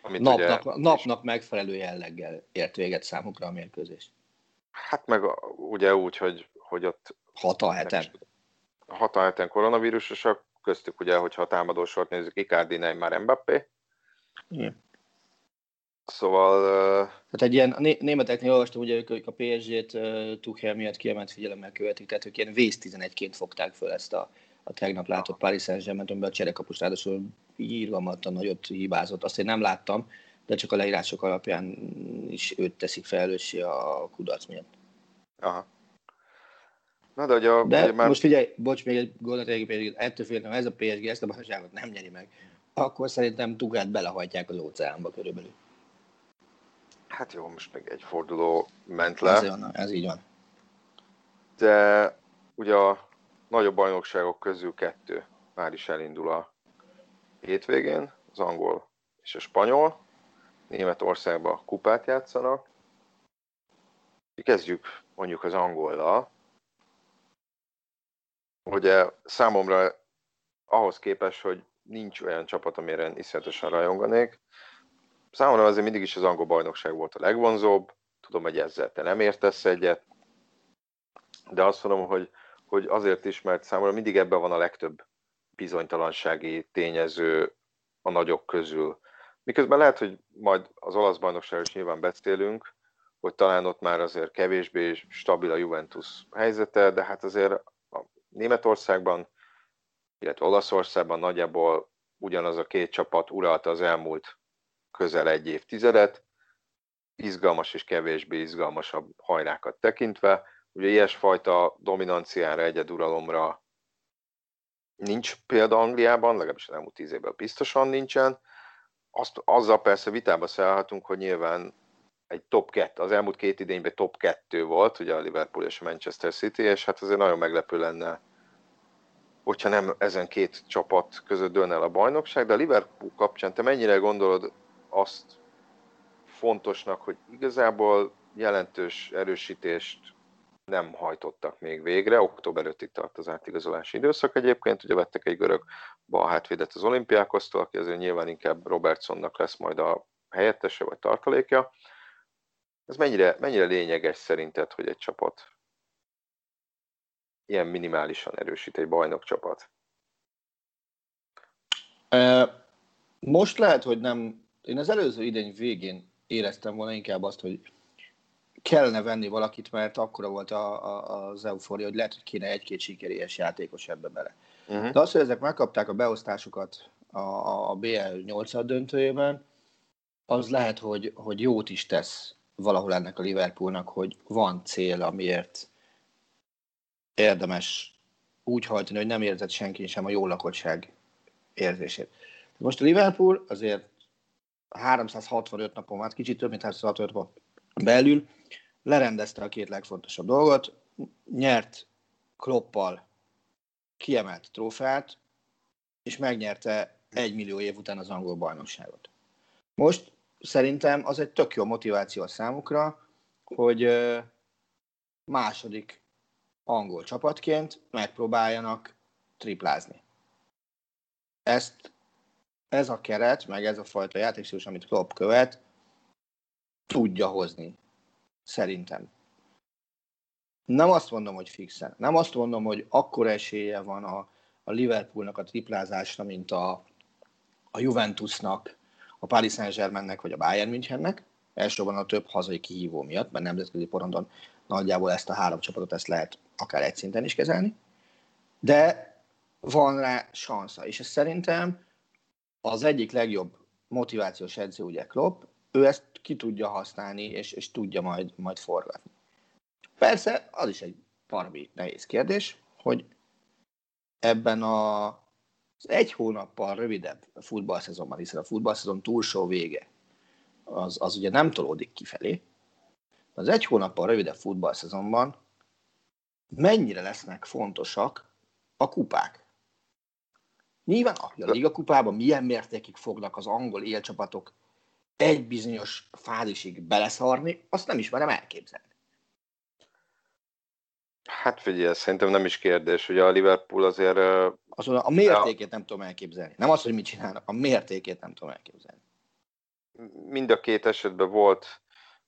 Amit napnak, ugye, napnak megfelelő jelleggel ért véget számukra a mérkőzés. Hát meg ugye úgy, hogy, hogy ott... Hat a heten. Hat a heten koronavírusosak, köztük ugye, hogyha a támadósort nézzük, Icardi, Neymar, Mbappé. Igen. Szóval... Tehát egy ilyen, a németeknél olvastam, ugye ők a PSG-t uh, Tuchel miatt kiemelt figyelemmel követik, tehát ők ilyen vész 11-ként fogták föl ezt a, a tegnap látott Paris Saint-Germain, amiben a cserekapus ráadásul írgalmatlan nagyot hibázott. Azt én nem láttam, de csak a leírások alapján is őt teszik felelőssé a kudarc miatt. Aha. Na de, hogy a, de ugye már... most figyelj, bocs, még egy gondot egy ettől féltem, ez a PSG ezt a bajnokságot nem nyeri meg, akkor szerintem Tugát belehajtják az óceánba körülbelül. Hát jó, most meg egy forduló ment le. Ez, van, ez így van. De ugye a nagyobb bajnokságok közül kettő már is elindul a hétvégén, az angol és a spanyol. Németországban kupát játszanak. Kezdjük mondjuk az angollal. Ugye számomra ahhoz képest, hogy nincs olyan csapat, amire iszonyatosan rajonganék, számomra azért mindig is az angol bajnokság volt a legvonzóbb, tudom, hogy ezzel te nem értesz egyet, de azt mondom, hogy, hogy azért is, mert számomra mindig ebben van a legtöbb bizonytalansági tényező a nagyok közül. Miközben lehet, hogy majd az olasz bajnokságról is nyilván beszélünk, hogy talán ott már azért kevésbé stabil a Juventus helyzete, de hát azért a Németországban, illetve Olaszországban nagyjából ugyanaz a két csapat uralta az elmúlt közel egy évtizedet, izgalmas és kevésbé izgalmasabb hajrákat tekintve. Ugye ilyesfajta dominanciára, egyeduralomra nincs példa Angliában, legalábbis az elmúlt tíz évben biztosan nincsen. Azt, azzal persze vitába szállhatunk, hogy nyilván egy top 2, az elmúlt két idényben top 2 volt, ugye a Liverpool és a Manchester City, és hát azért nagyon meglepő lenne, hogyha nem ezen két csapat között dőlne el a bajnokság, de a Liverpool kapcsán te mennyire gondolod azt fontosnak, hogy igazából jelentős erősítést nem hajtottak még végre. Október 5-ig tart az átigazolási időszak egyébként. Ugye vettek egy görög bal hátvédet az olimpiákoztól, aki azért nyilván inkább Robertsonnak lesz majd a helyettese vagy tartalékja. Ez mennyire, mennyire lényeges szerinted, hogy egy csapat ilyen minimálisan erősít egy bajnok csapat? Most lehet, hogy nem. Én az előző idény végén éreztem volna inkább azt, hogy kellene venni valakit, mert akkora volt a, a, az eufória, hogy lehet, hogy kéne egy-két sikerélyes játékos ebbe bele. Uh-huh. De az, hogy ezek megkapták a beosztásukat a, a BL 8 döntőjében, az lehet, hogy, hogy jót is tesz valahol ennek a Liverpoolnak, hogy van cél, amiért érdemes úgy hajtani, hogy nem érzett senki sem a jó lakottság érzését. Most a Liverpool azért 365 napon, hát kicsit több mint 365 napon belül lerendezte a két legfontosabb dolgot, nyert Kloppal kiemelt trófeát, és megnyerte egy millió év után az angol bajnokságot. Most szerintem az egy tök jó motiváció a számukra, hogy második angol csapatként megpróbáljanak triplázni. Ezt, ez a keret, meg ez a fajta játékstílus, amit Klopp követ, tudja hozni. Szerintem. Nem azt mondom, hogy fixen. Nem azt mondom, hogy akkor esélye van a, a Liverpoolnak a triplázásra, mint a, a Juventusnak, a Paris Saint-Germainnek vagy a Bayern Münchennek. Elsősorban a több hazai kihívó miatt, mert nemzetközi porondon nagyjából ezt a három csapatot ezt lehet akár egy szinten is kezelni. De van rá sansza, és ez szerintem az egyik legjobb motivációs edző ugye Klopp, ő ezt ki tudja használni, és, és tudja majd, majd forgatni. Persze, az is egy parmi nehéz kérdés, hogy ebben a, az egy hónappal rövidebb futballszezonban, hiszen a futballszezon túlsó vége, az, az ugye nem tolódik kifelé, az egy hónappal rövidebb futballszezonban mennyire lesznek fontosak a kupák. Nyilván a Liga kupában milyen mértékig fognak az angol élcsapatok egy bizonyos fázisig beleszarni, azt nem ismerem elképzelni. Hát figyelj, szerintem nem is kérdés, hogy a Liverpool azért... Mondom, a mértékét nem tudom elképzelni. Nem az, hogy mit csinálnak, a mértékét nem tudom elképzelni. Mind a két esetben volt,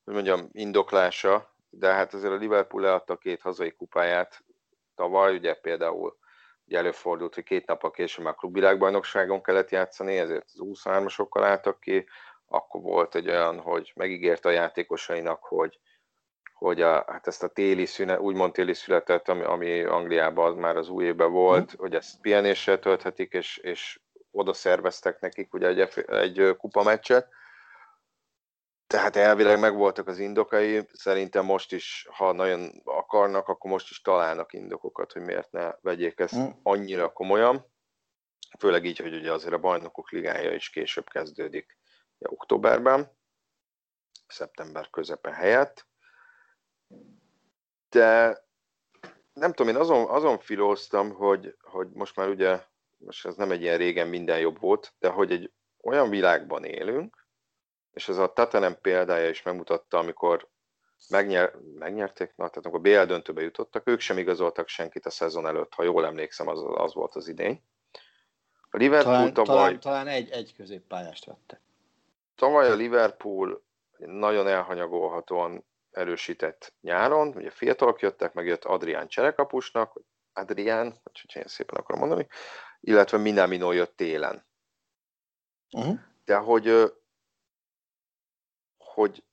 hogy mondjam, indoklása, de hát azért a Liverpool leadta két hazai kupáját tavaly, ugye például előfordult, hogy két nap a később már klubvilágbajnokságon kellett játszani, ezért az 23-asokkal álltak ki, akkor volt egy olyan, hogy megígérte a játékosainak, hogy, hogy a, hát ezt a téli szünet, úgymond téli születet, ami, ami Angliában már az új évben volt, mm. hogy ezt pihenéssel tölthetik, és, és oda szerveztek nekik ugye egy, egy kupameccset. Tehát elvileg megvoltak az indokai, szerintem most is, ha nagyon akarnak, akkor most is találnak indokokat, hogy miért ne vegyék ezt mm. annyira komolyan. Főleg így, hogy ugye azért a bajnokok ligája is később kezdődik ja, októberben, szeptember közepe helyett. De nem tudom, én azon, azon filóztam, hogy, hogy most már ugye, most ez nem egy ilyen régen minden jobb volt, de hogy egy olyan világban élünk, és ez a Tatanem példája is megmutatta, amikor megnyer, megnyerték, na, tehát amikor BL döntőbe jutottak, ők sem igazoltak senkit a szezon előtt, ha jól emlékszem, az, az volt az idény. A Liverpool talán, tavaly... Talán, talán egy, egy középpályást vettek. Tavaly a Liverpool nagyon elhanyagolhatóan erősített nyáron, ugye fiatalok jöttek, meg jött Adrián cserekapusnak, Adrián, hogy én szépen akarom mondani, illetve Minamino jött télen. Uh-huh. De hogy, hogy,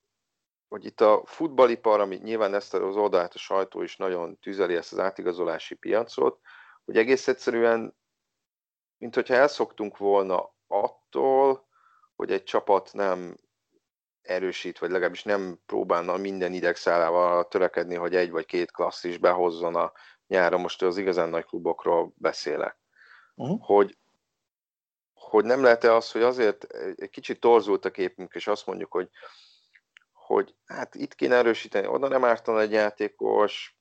hogy itt a futballipar, ami nyilván ezt az oldalát a sajtó is nagyon tüzeli ezt az átigazolási piacot, hogy egész egyszerűen, mint hogyha elszoktunk volna attól, hogy egy csapat nem erősít, vagy legalábbis nem próbálna minden idegszálával törekedni, hogy egy vagy két klasszis behozzon a nyára. Most az igazán nagy klubokról beszélek. Uh-huh. Hogy, hogy nem lehet-e az, hogy azért egy kicsit torzult a képünk, és azt mondjuk, hogy, hogy hát itt kéne erősíteni, oda nem ártana egy játékos,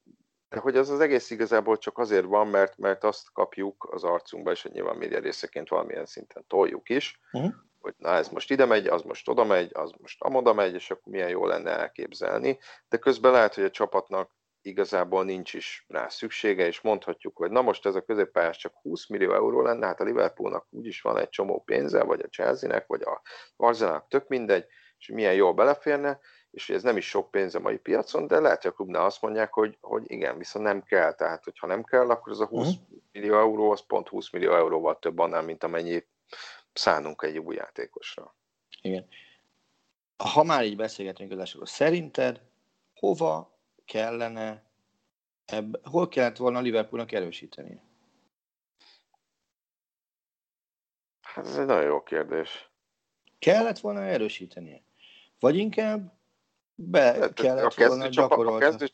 de hogy az az egész igazából csak azért van, mert, mert azt kapjuk az arcunkba, és hogy nyilván média részeként valamilyen szinten toljuk is, uh-huh hogy na ez most ide megy, az most oda megy, az most amoda megy, és akkor milyen jó lenne elképzelni, de közben lehet, hogy a csapatnak igazából nincs is rá szüksége, és mondhatjuk, hogy na most ez a középpályás csak 20 millió euró lenne, hát a Liverpoolnak úgyis van egy csomó pénze, vagy a Chelsea-nek, vagy a Arsenalnak, tök mindegy, és milyen jól beleférne, és ez nem is sok pénz a mai piacon, de lehet, hogy a klubnál azt mondják, hogy, hogy igen, viszont nem kell, tehát hogyha nem kell, akkor az a 20 uh-huh. Mhm. millió euró, az pont 20 millió euróval több annál, mint amennyi szánunk egy új játékosra. Igen. Ha már így beszélgetünk az szerinted hova kellene, ebbe, hol kellett volna a Liverpoolnak erősíteni? Hát ez egy nagyon jó kérdés. Kellett volna erősítenie? Vagy inkább be tehát, kellett a volna gyakorolni? A, kezdő,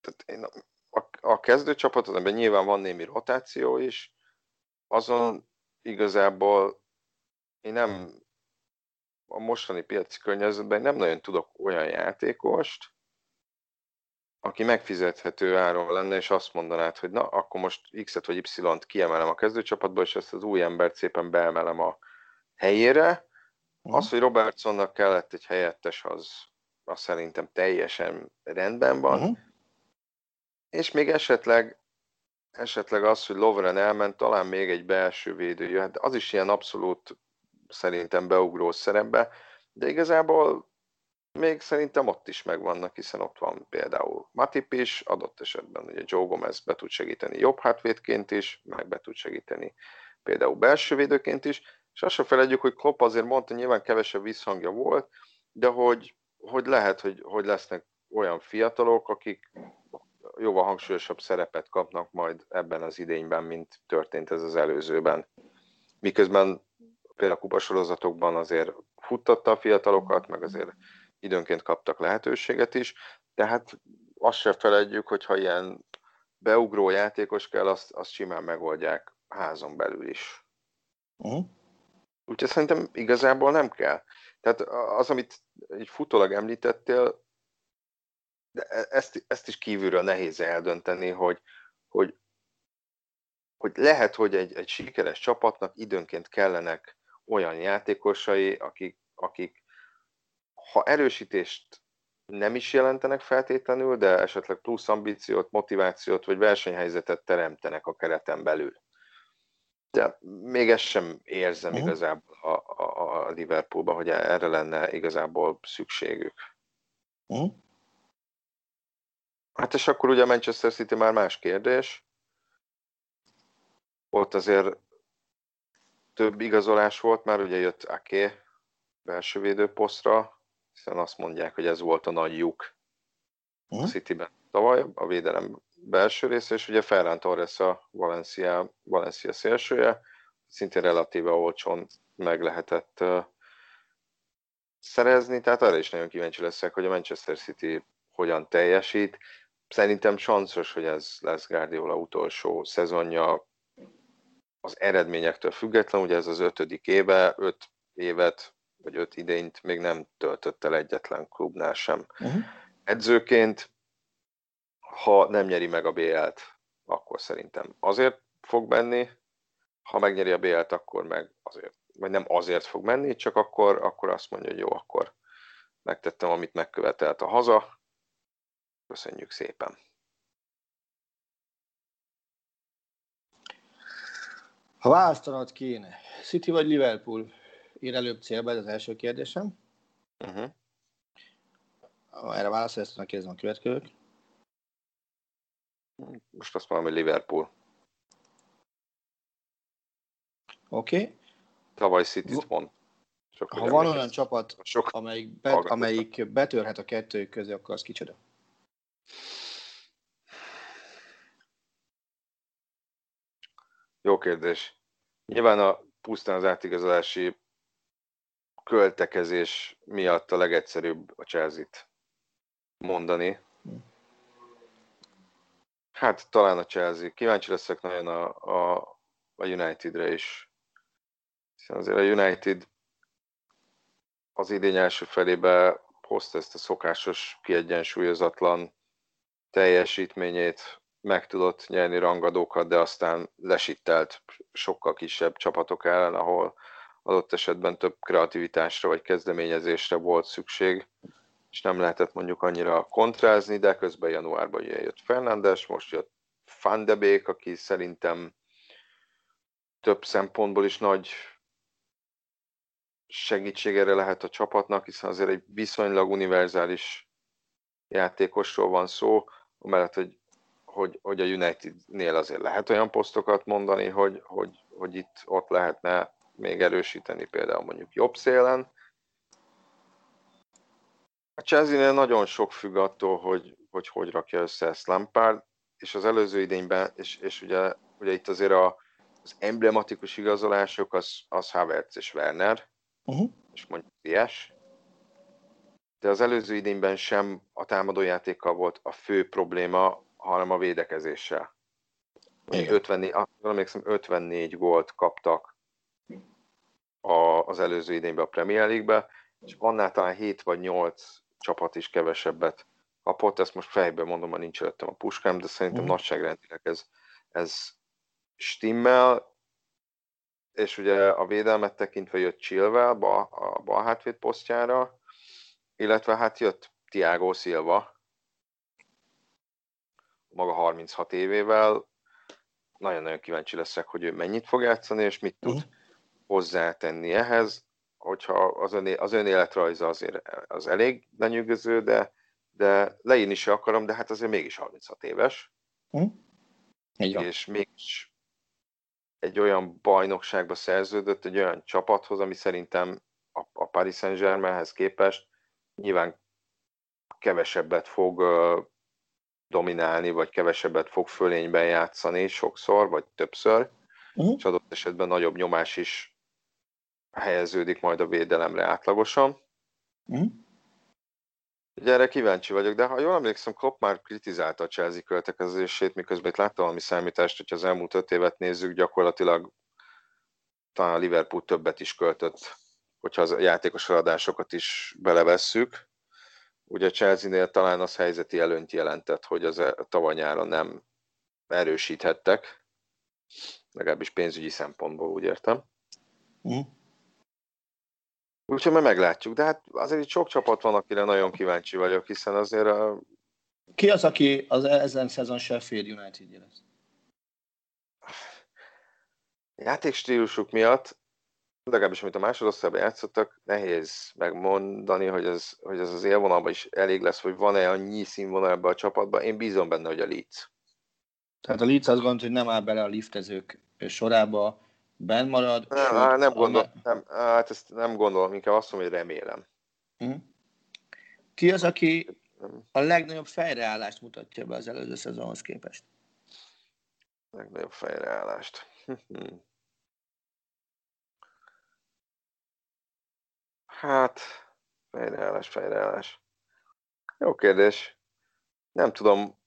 tehát én, a, a kezdőcsapat, amiben nyilván van némi rotáció is, azon igazából én nem a mostani piaci környezetben nem nagyon tudok olyan játékost, aki megfizethető áron lenne, és azt mondanád, hogy na, akkor most X-et vagy Y-t kiemelem a kezdőcsapatból, és ezt az új embert szépen beemelem a helyére. Az, hogy Robertsonnak kellett egy helyettes, az, az szerintem teljesen rendben van. Uh-huh. És még esetleg esetleg az, hogy Lovren elment, talán még egy belső védő jöhet, az is ilyen abszolút szerintem beugró szerepbe, de igazából még szerintem ott is megvannak, hiszen ott van például Matip is, adott esetben ugye Joe Gomez be tud segíteni jobb hátvédként is, meg be tud segíteni például belső védőként is, és azt se felejtjük, hogy Klopp azért mondta, nyilván kevesebb visszhangja volt, de hogy, hogy lehet, hogy, hogy lesznek olyan fiatalok, akik jóval hangsúlyosabb szerepet kapnak majd ebben az idényben, mint történt ez az előzőben. Miközben például a kupasorozatokban azért futtatta a fiatalokat, meg azért időnként kaptak lehetőséget is, tehát azt se felejtjük, hogy ha ilyen beugró játékos kell, azt, azt simán megoldják házon belül is. Uh-huh. Úgyhogy szerintem igazából nem kell. Tehát az, amit egy futólag említettél, de e, ezt, ezt is kívülről nehéz eldönteni, hogy, hogy, hogy lehet, hogy egy, egy sikeres csapatnak időnként kellenek olyan játékosai, akik, akik ha erősítést nem is jelentenek feltétlenül, de esetleg plusz ambíciót, motivációt vagy versenyhelyzetet teremtenek a kereten belül. De még ezt sem érzem uh-huh. igazából a, a, a Liverpoolban, hogy erre lenne igazából szükségük. Uh-huh. Hát és akkor ugye a Manchester City már más kérdés. Ott azért több igazolás volt, már ugye jött Ake belső védőposztra, hiszen azt mondják, hogy ez volt a nagy lyuk a hm? Cityben tavaly, a védelem belső része, és ugye Ferran Torres a Valencia, Valencia szélsője, szintén relatíve olcsón meg lehetett szerezni, tehát arra is nagyon kíváncsi leszek, hogy a Manchester City hogyan teljesít. Szerintem sanszos, hogy ez lesz Guardiola utolsó szezonja az eredményektől független, ugye ez az ötödik éve, öt évet, vagy öt idényt még nem töltött el egyetlen klubnál sem. Uh-huh. Edzőként, ha nem nyeri meg a BL-t, akkor szerintem azért fog menni, ha megnyeri a BL-t, akkor meg azért, vagy nem azért fog menni, csak akkor, akkor azt mondja, hogy jó, akkor megtettem, amit megkövetelt a haza, köszönjük szépen. Ha választanod kéne, City vagy Liverpool, ír előbb célba, ez az első kérdésem. Uh-huh. Erre válaszol, ezt tudnak kérdezni a következők. Most azt mondom, hogy Liverpool. Oké. Okay. Tavaly City-t mond. Csak ha van olyan csapat, sok amelyik, bet, amelyik betörhet a kettő közé, akkor az kicsoda? Jó kérdés. Nyilván a pusztán az átigazolási költekezés miatt a legegyszerűbb a Chelsea-t mondani. Hát talán a Chelsea. Kíváncsi leszek nagyon a, a, a Unitedre is. Hiszen azért a United az idény első felébe hozta ezt a szokásos, kiegyensúlyozatlan teljesítményét, meg tudott nyerni rangadókat, de aztán lesittelt sokkal kisebb csapatok ellen, ahol adott esetben több kreativitásra vagy kezdeményezésre volt szükség, és nem lehetett mondjuk annyira kontrázni, de közben januárban jött Fernándes, most jött Van de aki szerintem több szempontból is nagy segítségére lehet a csapatnak, hiszen azért egy viszonylag univerzális játékosról van szó, amellett, hogy hogy, hogy a United-nél azért lehet olyan posztokat mondani, hogy, hogy, hogy itt ott lehetne még erősíteni például mondjuk jobb szélen. A Chelsea-nél nagyon sok függ attól, hogy hogy, hogy rakja össze ezt Lampard, és az előző idényben, és, és ugye, ugye itt azért a, az emblematikus igazolások az, az Havertz és Werner, uh-huh. és mondjuk Dias, de az előző idényben sem a támadójátékkal volt a fő probléma, hanem a védekezéssel. Igen. 54, emlékszem, 54 gólt kaptak a, az előző idényben a Premier League-be, és annál talán 7 vagy 8 csapat is kevesebbet kapott, ezt most fejből mondom, hogy nincs előttem a puskám, de szerintem mm. nagyságrendileg ez, ez stimmel, és ugye a védelmet tekintve jött Chilwell a bal hátvéd posztjára, illetve hát jött Tiago Silva, maga 36 évével. Nagyon-nagyon kíváncsi leszek, hogy ő mennyit fog játszani, és mit tud uh-huh. hozzátenni ehhez. Hogyha az, ön, az önéletrajza azért az elég lenyűgöző, de, de leírni se akarom, de hát azért mégis 36 éves. Uh-huh. És mégis egy olyan bajnokságba szerződött, egy olyan csapathoz, ami szerintem a, a Paris Saint-Germainhez képest nyilván kevesebbet fog dominálni, vagy kevesebbet fog fölényben játszani sokszor, vagy többször, uh-huh. és adott esetben nagyobb nyomás is helyeződik majd a védelemre átlagosan. Uh-huh. Ugye erre kíváncsi vagyok, de ha jól emlékszem, Klopp már kritizálta a Chelsea költekezését, miközben itt láttam valami számítást, hogyha az elmúlt öt évet nézzük, gyakorlatilag talán a Liverpool többet is költött, hogyha az játékos feladásokat is belevesszük. Ugye Chelsea-nél talán az helyzeti előnyt jelentett, hogy az e- tavaly nyáron nem erősíthettek, legalábbis pénzügyi szempontból úgy értem. Mm. Úgyhogy majd meglátjuk, de hát azért itt sok csapat van, akire nagyon kíváncsi vagyok, hiszen azért a... Ki az, aki az ezen szezon Sheffield United lesz? Játékstílusuk miatt legalábbis amit a másodosztályban játszottak, nehéz megmondani, hogy ez, hogy ez az élvonalban is elég lesz, hogy van-e annyi színvonal ebbe a csapatban. Én bízom benne, hogy a Leeds. Tehát a Leeds azt gondolja, hogy nem áll bele a liftezők sorába, benn marad. Nem, á, nem gondol, nem, hát ezt nem gondolom, inkább azt mondom, hogy remélem. Uh-huh. Ki az, aki a legnagyobb fejreállást mutatja be az előző szezonhoz képest? Legnagyobb fejreállást. [LAUGHS] Hát, Fejreállás, fejreállás. Jó kérdés. Nem tudom,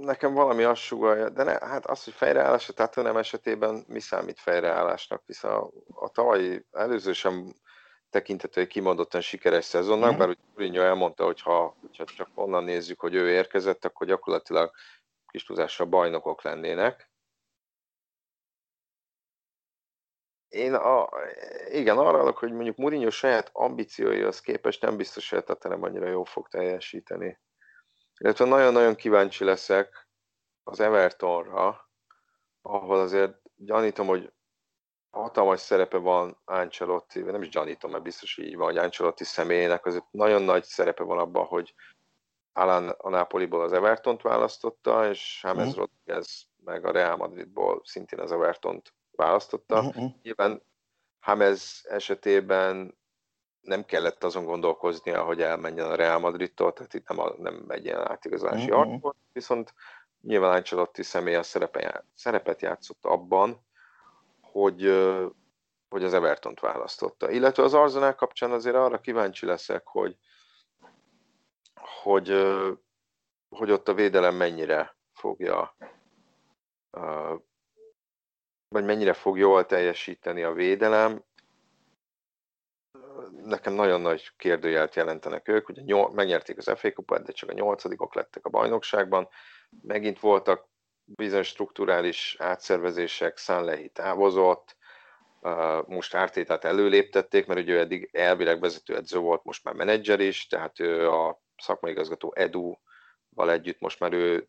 nekem valami azt sugalja, de ne, hát az, hogy fejreállás a Tottenham esetében mi számít fejreállásnak, hiszen a, a tavalyi előző sem tekinthető egy kimondottan sikeres szezonnak, mm. bár úgy Mourinho elmondta, hogy ha, ha csak onnan nézzük, hogy ő érkezett, akkor gyakorlatilag kis tudással bajnokok lennének. Én a, igen, arra adok, hogy mondjuk Mourinho saját ambícióihoz képest nem biztos, hogy a nem annyira jól fog teljesíteni. Illetve nagyon-nagyon kíváncsi leszek az Evertonra, ahol azért gyanítom, hogy hatalmas szerepe van Ancelotti, nem is gyanítom, mert biztos így van, hogy Ancelotti személyének azért nagyon nagy szerepe van abban, hogy Alan a Napoliból az Evertont választotta, és James uh-huh. Rodriguez meg a Real Madridból szintén az Evertont választotta. Uh-huh. Nyilván James esetében nem kellett azon gondolkoznia, hogy elmenjen a Real Madridtól, tehát itt nem, a, nem egy ilyen átigazolási uh-huh. harc volt, viszont nyilván Ancelotti személy a szerepe, szerepet játszott abban, hogy, hogy az Evertont választotta. Illetve az Arsenal kapcsán azért arra kíváncsi leszek, hogy, hogy, hogy ott a védelem mennyire fogja vagy mennyire fog jól teljesíteni a védelem, nekem nagyon nagy kérdőjelt jelentenek ők, ugye nyol, megnyerték az FA Kupát, de csak a nyolcadikok lettek a bajnokságban. Megint voltak bizonyos strukturális átszervezések, Szánlehi távozott, most Ártétát előléptették, mert ugye ő eddig elvileg vezetőedző volt, most már menedzser is, tehát ő a szakmai igazgató Edu-val együtt most már ő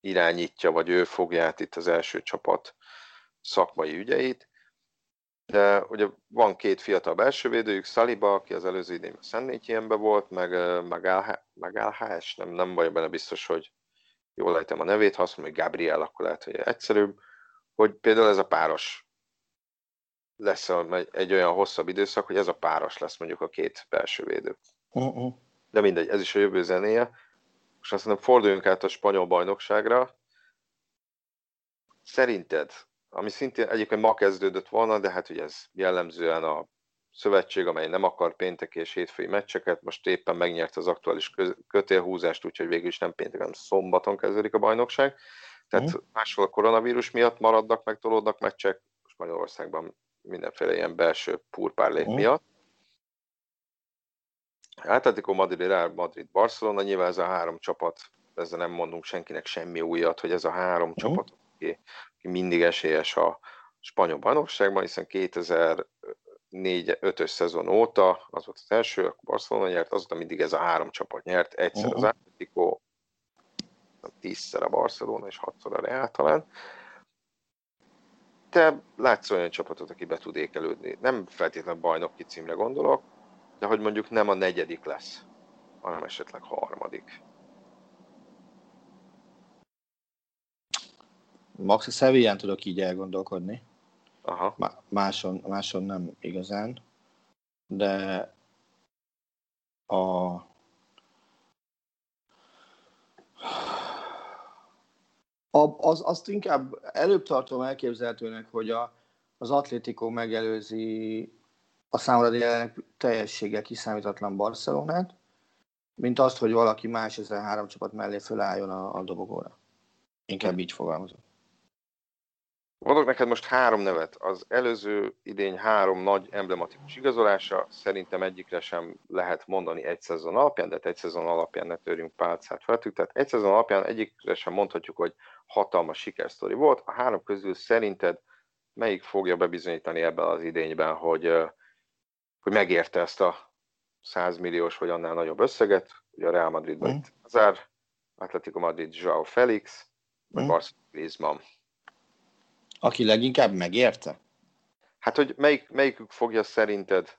irányítja, vagy ő fogja át itt az első csapat szakmai ügyeit. De ugye van két fiatal belsővédőjük, Saliba, aki az előző idényben Szentnétjénben volt, meg Magálhás, nem, nem vagyok benne biztos, hogy jól lejtem a nevét, ha azt mondom, hogy Gabriel, akkor lehet, hogy egyszerűbb, hogy például ez a páros lesz egy olyan hosszabb időszak, hogy ez a páros lesz mondjuk a két belső védő. Uh-uh. De mindegy, ez is a jövő zenéje. Most azt mondom, forduljunk át a spanyol bajnokságra. Szerinted ami szintén egyébként ma kezdődött volna, de hát ugye ez jellemzően a szövetség, amely nem akar péntek és hétfői meccseket, most éppen megnyert az aktuális kötélhúzást, úgyhogy végül is nem péntek, hanem szombaton kezdődik a bajnokság. Tehát mm. máshol a koronavírus miatt maradnak, megtolódnak meccsek, most Magyarországban mindenféle ilyen belső purpárlét mm. miatt. Atletico Madrid, Real Madrid, Barcelona, nyilván ez a három csapat, ezzel nem mondunk senkinek semmi újat, hogy ez a három mm. csapat, aki mindig esélyes a spanyol bajnokságban, hiszen 2004-5-ös szezon óta, az volt az első, akkor Barcelona nyert, azóta mindig ez a három csapat nyert, egyszer az Atletico, tízszer a Barcelona, és hatszor a Real talán. Te látsz olyan csapatot, aki be tud ékelődni. Nem feltétlenül bajnoki címre gondolok, de hogy mondjuk nem a negyedik lesz, hanem esetleg harmadik. Max Sevillán tudok így elgondolkodni. Aha. Máson, máson nem igazán. De a a, az, azt inkább előbb tartom elképzelhetőnek, hogy a, az Atlético megelőzi a számra jelenleg teljességgel kiszámítatlan Barcelonát, mint azt, hogy valaki más ezen három csapat mellé fölálljon a, a dobogóra. Inkább így fogalmazom. Mondok neked most három nevet. Az előző idény három nagy emblematikus igazolása, szerintem egyikre sem lehet mondani egy szezon alapján, de hát egy szezon alapján ne törjünk pálcát feltük. Tehát egy szezon alapján egyikre sem mondhatjuk, hogy hatalmas sikersztori volt. A három közül szerinted melyik fogja bebizonyítani ebben az idényben, hogy, hogy megérte ezt a 100 milliós vagy annál nagyobb összeget, ugye a Real Madridban mm. Hazard, Atletico Madrid Joao Felix, vagy mm. Barcelona Griezmann. Aki leginkább megérte? Hát, hogy melyik, melyikük fogja szerinted,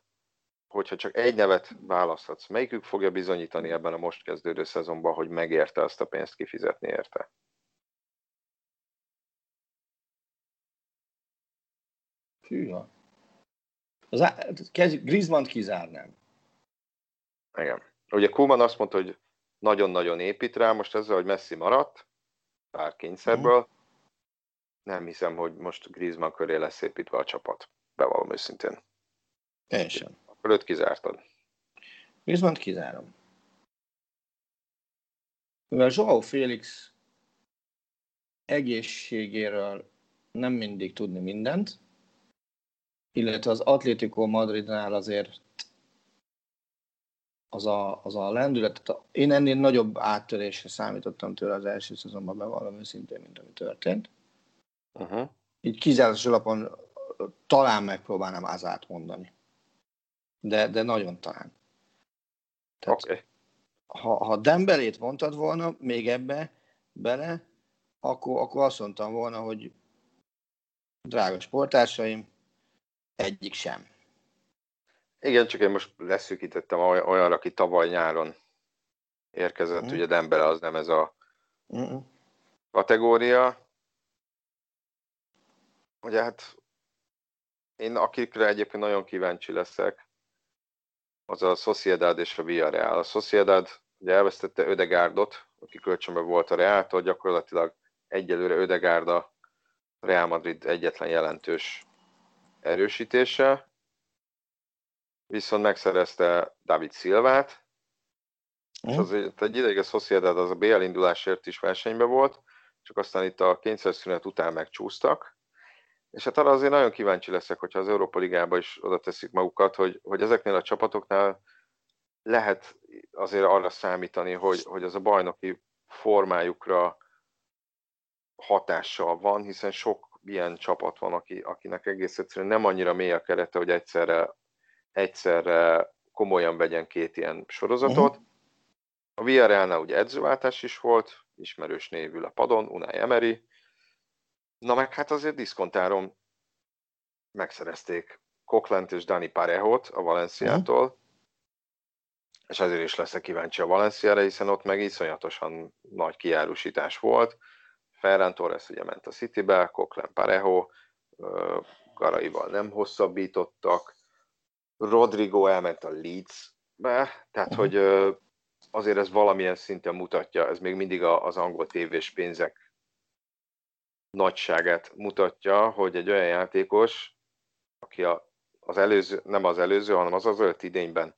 hogyha csak egy nevet választhatsz, melyikük fogja bizonyítani ebben a most kezdődő szezonban, hogy megérte azt a pénzt kifizetni érte? Hűha. Az á... Griezmann kizárnám. Igen. Ugye Kuman azt mondta, hogy nagyon-nagyon épít rá, most ezzel, hogy Messi maradt, pár kényszerből, mm nem hiszem, hogy most Griezmann köré lesz építve a csapat. Bevallom őszintén. Teljesen. Akkor őt kizártad. Griezmann kizárom. Mivel Joao Félix egészségéről nem mindig tudni mindent, illetve az Atlético Madridnál azért az a, az a lendület, én ennél nagyobb áttörésre számítottam tőle az első szezonban, bevallom őszintén, mint ami történt. Uh-huh. Így kizáros alapon talán megpróbálnám Azát mondani. De, de nagyon talán. Tehát, okay. ha, ha Dembelét mondtad volna még ebbe bele, akkor, akkor azt mondtam volna, hogy drága sportársaim, egyik sem. Igen, csak én most leszűkítettem olyanra, aki tavaly nyáron érkezett, mm. ugye Dembele az nem ez a mm. kategória. Ugye hát én akikre egyébként nagyon kíváncsi leszek, az a Sociedad és a Villarreal. A Sociedad ugye elvesztette Ödegárdot, aki kölcsönben volt a Reáltól, gyakorlatilag egyelőre Ödegárd a Real Madrid egyetlen jelentős erősítése, viszont megszerezte David Silvát, mm. és az egy ideig a Sociedad az a BL indulásért is versenyben volt, csak aztán itt a kényszerszünet után megcsúsztak, és hát arra azért nagyon kíváncsi leszek, hogyha az Európa Ligába is oda teszik magukat, hogy, hogy ezeknél a csapatoknál lehet azért arra számítani, hogy, hogy az a bajnoki formájukra hatással van, hiszen sok ilyen csapat van, aki, akinek egész egyszerűen nem annyira mély a kerete, hogy egyszerre, egyszerre komolyan vegyen két ilyen sorozatot. Uh-huh. A Villarrealnál ugye edzőváltás is volt, ismerős névül a padon, Unai Emery, Na meg hát azért diszkontárom megszerezték Coquelin és Dani Parehot a Valenciától, uh-huh. és ezért is leszek kíváncsi a Valenciára, hiszen ott meg iszonyatosan nagy kiárusítás volt. Ferran Torres ugye ment a Citybe, Coquelin Parejo, Garaival nem hosszabbítottak, Rodrigo elment a Leedsbe, tehát uh-huh. hogy azért ez valamilyen szinten mutatja, ez még mindig az angol tévés pénzek nagyságát mutatja, hogy egy olyan játékos, aki a, az előző, nem az előző, hanem az az öt idényben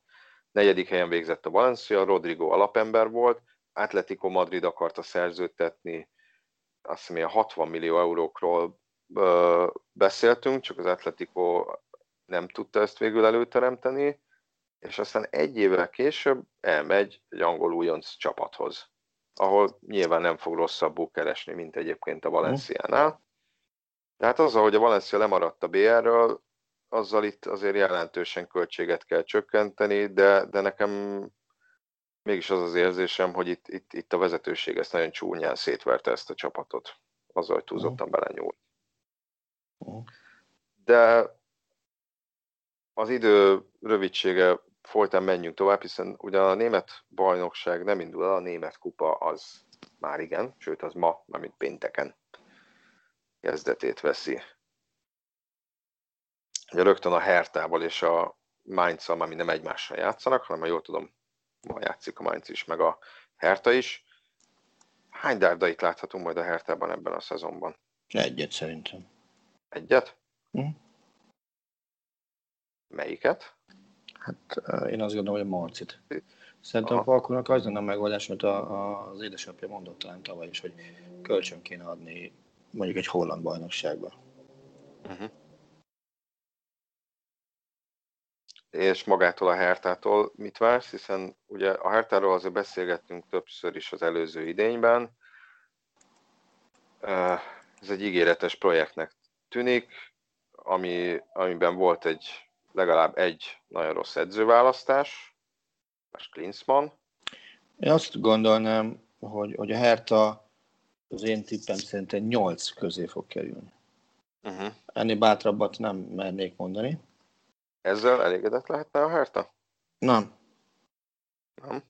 negyedik helyen végzett a Valencia, Rodrigo alapember volt, Atletico Madrid akarta szerződtetni, azt hiszem, 60 millió eurókról ö, beszéltünk, csak az Atletico nem tudta ezt végül előteremteni, és aztán egy évvel később elmegy egy angol újonc csapathoz ahol nyilván nem fog rosszabbul keresni, mint egyébként a Valenciánál. Tehát az, hogy a Valencia lemaradt a BR-ről, azzal itt azért jelentősen költséget kell csökkenteni, de, de nekem mégis az az érzésem, hogy itt, itt, itt a vezetőség ezt nagyon csúnyán szétverte ezt a csapatot, azzal, hogy túlzottan uh-huh. belenyúlt. Uh-huh. De az idő rövidsége folytán menjünk tovább, hiszen ugyan a német bajnokság nem indul el, a német kupa az már igen, sőt az ma, mint pénteken kezdetét veszi. Ugye rögtön a Hertával és a mainz ami nem egymással játszanak, hanem ha jól tudom, ma játszik a Mainz is, meg a Herta is. Hány dárdait láthatunk majd a Hertában ebben a szezonban? Egyet szerintem. Egyet? Hm? Melyiket? Hát én azt gondolom, hogy a Marcit. Szerintem a Falkonak az lenne a megoldás, amit a, a, az édesapja mondott talán tavaly is, hogy kölcsön kéne adni mondjuk egy holland bajnokságba. Uh-huh. És magától a Hertától mit vársz? Hiszen ugye a Hertáról azért beszélgettünk többször is az előző idényben. Ez egy ígéretes projektnek tűnik, ami, amiben volt egy legalább egy nagyon rossz edzőválasztás, és Klinsmann. Én azt gondolnám, hogy, hogy a Herta az én tippem szerintem 8 közé fog kerülni. Uh-huh. Ennél bátrabbat nem mernék mondani. Ezzel elégedett lehetne a Herta? Nem. Nem?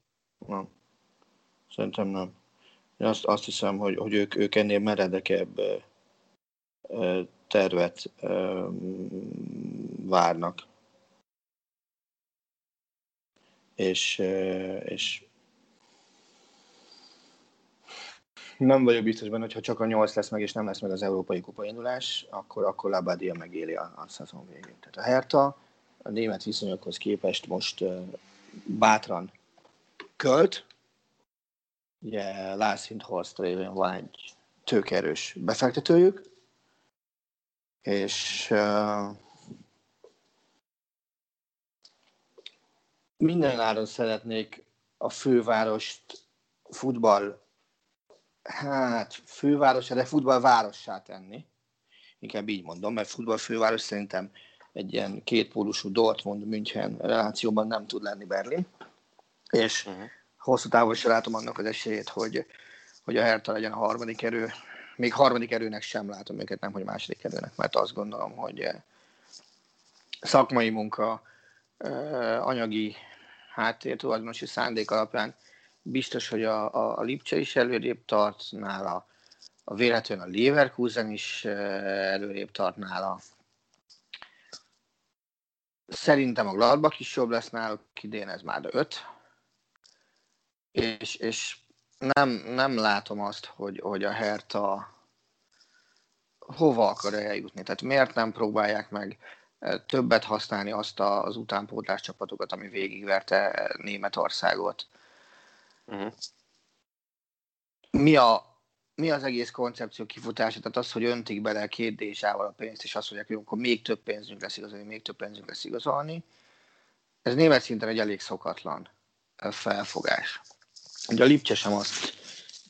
Nem. Szerintem nem. Én azt, azt hiszem, hogy, hogy ők, ők ennél meredekebb tervet várnak és, és nem vagyok biztos benne, hogy ha csak a 8 lesz meg, és nem lesz meg az Európai Kupa indulás, akkor, akkor Labadia megéli a, a szezon végén. Tehát a Herta a német viszonyokhoz képest most bátran költ. Ugye Lars Horst révén van egy tőkerős befektetőjük, és uh, minden áron szeretnék a fővárost futball, hát főváros, de futballvárossá tenni. Inkább így mondom, mert futballfőváros szerintem egy ilyen kétpólusú Dortmund-München relációban nem tud lenni Berlin. És uh-huh. hosszú távon is látom annak az esélyét, hogy, hogy a Hertha legyen a harmadik erő. Még harmadik erőnek sem látom őket, nem hogy második erőnek, mert azt gondolom, hogy szakmai munka, anyagi háttér, tulajdonosi szándék alapján biztos, hogy a, a, a Lipcse is előrébb tart nála, a véletlenül a Leverkusen is előrébb tart nála. Szerintem a Gladbach is jobb lesz náluk, idén ez már öt. És, és nem, nem látom azt, hogy, hogy a Hertha hova akar eljutni. Tehát miért nem próbálják meg többet használni azt az utánpótlás csapatokat, ami végigverte Németországot. Uh-huh. Mi, a, mi az egész koncepció kifutása? Tehát az, hogy öntik bele két DSA-val a pénzt, és azt mondják, hogy akkor még több pénzünk lesz igazolni, még több pénzünk lesz igazolni. Ez német szinten egy elég szokatlan felfogás. Ugye a Lipcse sem azt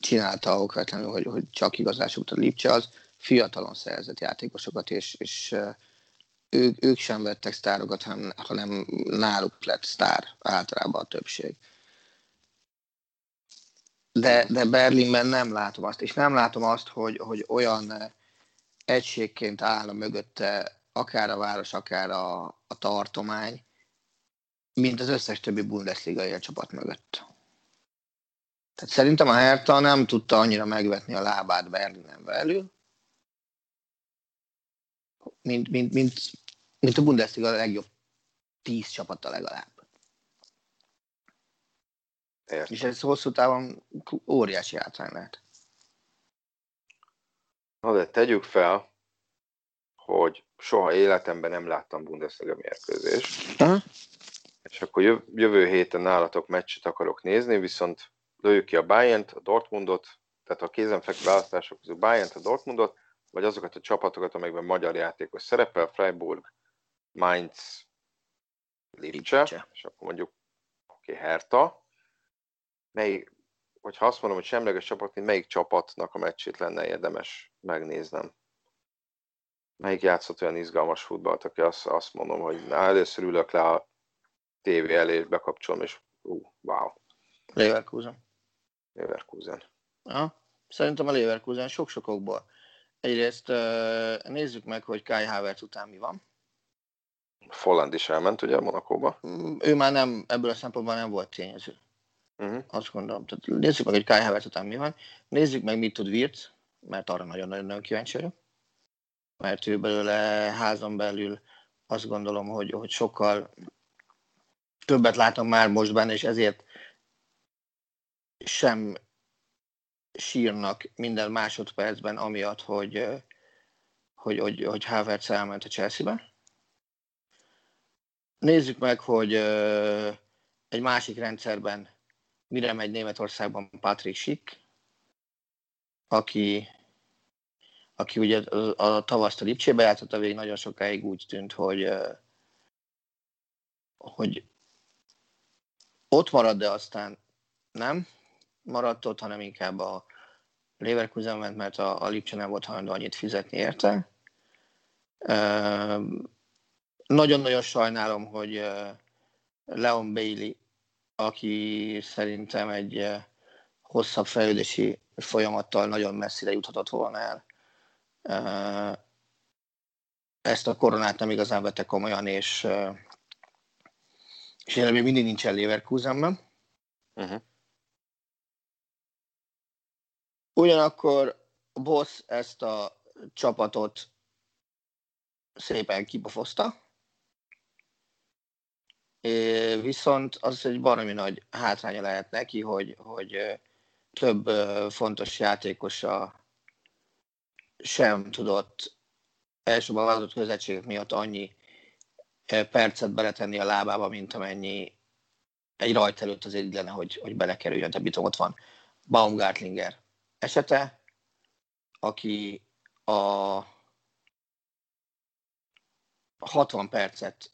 csinálta okvetlenül, hogy, hogy csak igazásuk a Lipcse, az fiatalon szerzett játékosokat, és, és ők, ők sem vettek sztárokat, hanem, hanem náluk lett sztár általában a többség. De, de Berlinben nem látom azt, és nem látom azt, hogy, hogy olyan egységként áll mögötte akár a város, akár a, a tartomány, mint az összes többi Bundesliga csapat mögött. Tehát szerintem a Hertha nem tudta annyira megvetni a lábát Berlinen belül, mint, mint, mint, mint a Bundesliga a legjobb tíz csapata legalább. Értem. És ez hosszú távon óriási hátrány lehet. Na de tegyük fel, hogy soha életemben nem láttam Bundesliga mérkőzést. Uh-huh. És akkor jövő héten nálatok meccset akarok nézni, viszont lőjük ki a bayern a Dortmundot, tehát a kézenfekvő választások közül bayern a Dortmundot, vagy azokat a csapatokat, amelyekben magyar játékos szerepel, Freiburg, Mainz, Lipcse, és akkor mondjuk oké, okay, Hertha. Melyik, hogyha azt mondom, hogy semleges csapat, melyik csapatnak a meccsét lenne érdemes megnéznem? Melyik játszott olyan izgalmas futballt, aki azt, azt mondom, hogy először ülök le a tévé elé, és bekapcsolom, és ú, wow. Leverkusen. Leverkusen. Aha. Szerintem a Leverkusen sok-sok okból. Egyrészt nézzük meg, hogy Kai Havertz után mi van. Folland is elment ugye Monakóba. Mm, ő már nem, ebből a szempontból nem volt tényező. Uh-huh. Azt gondolom. Tehát nézzük meg, hogy Kai Havertz után mi van. Nézzük meg, mit tud Wirtz, mert arra nagyon-nagyon kíváncsi vagyok. Mert ő belőle házon belül azt gondolom, hogy, hogy sokkal többet látom már most benne, és ezért sem sírnak minden másodpercben amiatt, hogy, hogy, hogy, hogy Havertz elment a Chelsea-be. Nézzük meg, hogy egy másik rendszerben mire megy Németországban Patrick Schick, aki, aki ugye a, a tavaszt a Lipcsébe játszott, a végig nagyon sokáig úgy tűnt, hogy, hogy ott marad, de aztán nem maradt ott, hanem inkább a Leverkusen ment, mert a, a Lipcse nem volt hajlandó annyit fizetni érte. Nagyon-nagyon sajnálom, hogy Leon Bailey, aki szerintem egy hosszabb fejlődési folyamattal nagyon messzire juthatott volna el. Ezt a koronát nem igazán vette komolyan, és, és még mindig nincsen Leverkusenben. Uh-huh. Ugyanakkor a boss ezt a csapatot szépen kipofozta, viszont az egy baromi nagy hátránya lehet neki, hogy, hogy több fontos játékosa sem tudott elsőbb a vállalatot közelségek miatt annyi percet beletenni a lábába, mint amennyi egy rajt előtt az lenne, hogy, hogy belekerüljön. Tehát mit ott van Baumgartlinger esete, aki a 60 percet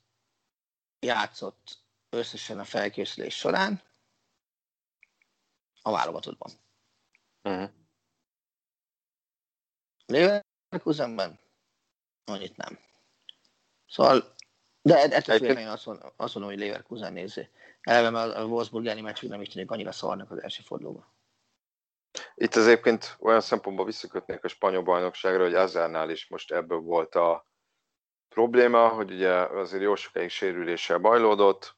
játszott összesen a felkészülés során a válogatottban. Uh-huh. Leverkusenben annyit nem. Szóval, de ettől függően én azt, mondom, azt mondom, hogy Leverkusen nézi. Eleve a Wolfsburg elleni meccsük nem is tűnik annyira szarnak az első fordulóban. Itt az egyébként olyan szempontból visszakötnék a spanyol bajnokságra, hogy Azárnál is most ebből volt a probléma, hogy ugye azért jó sokáig sérüléssel bajlódott,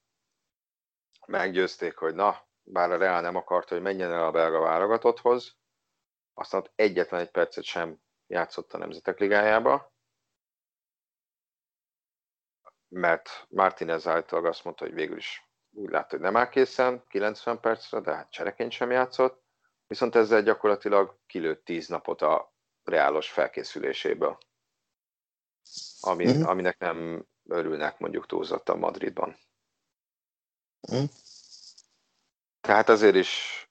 meggyőzték, hogy na, bár a Real nem akarta, hogy menjen el a belga válogatotthoz, aztán ott egyetlen egy percet sem játszott a Nemzetek Ligájába, mert Martinez által azt mondta, hogy végül is úgy látta, hogy nem áll készen 90 percre, de hát csereként sem játszott, viszont ezzel gyakorlatilag kilőtt 10 napot a reálos felkészüléséből, ami, uh-huh. aminek nem örülnek mondjuk túlzottan Madridban. Uh-huh. Tehát azért is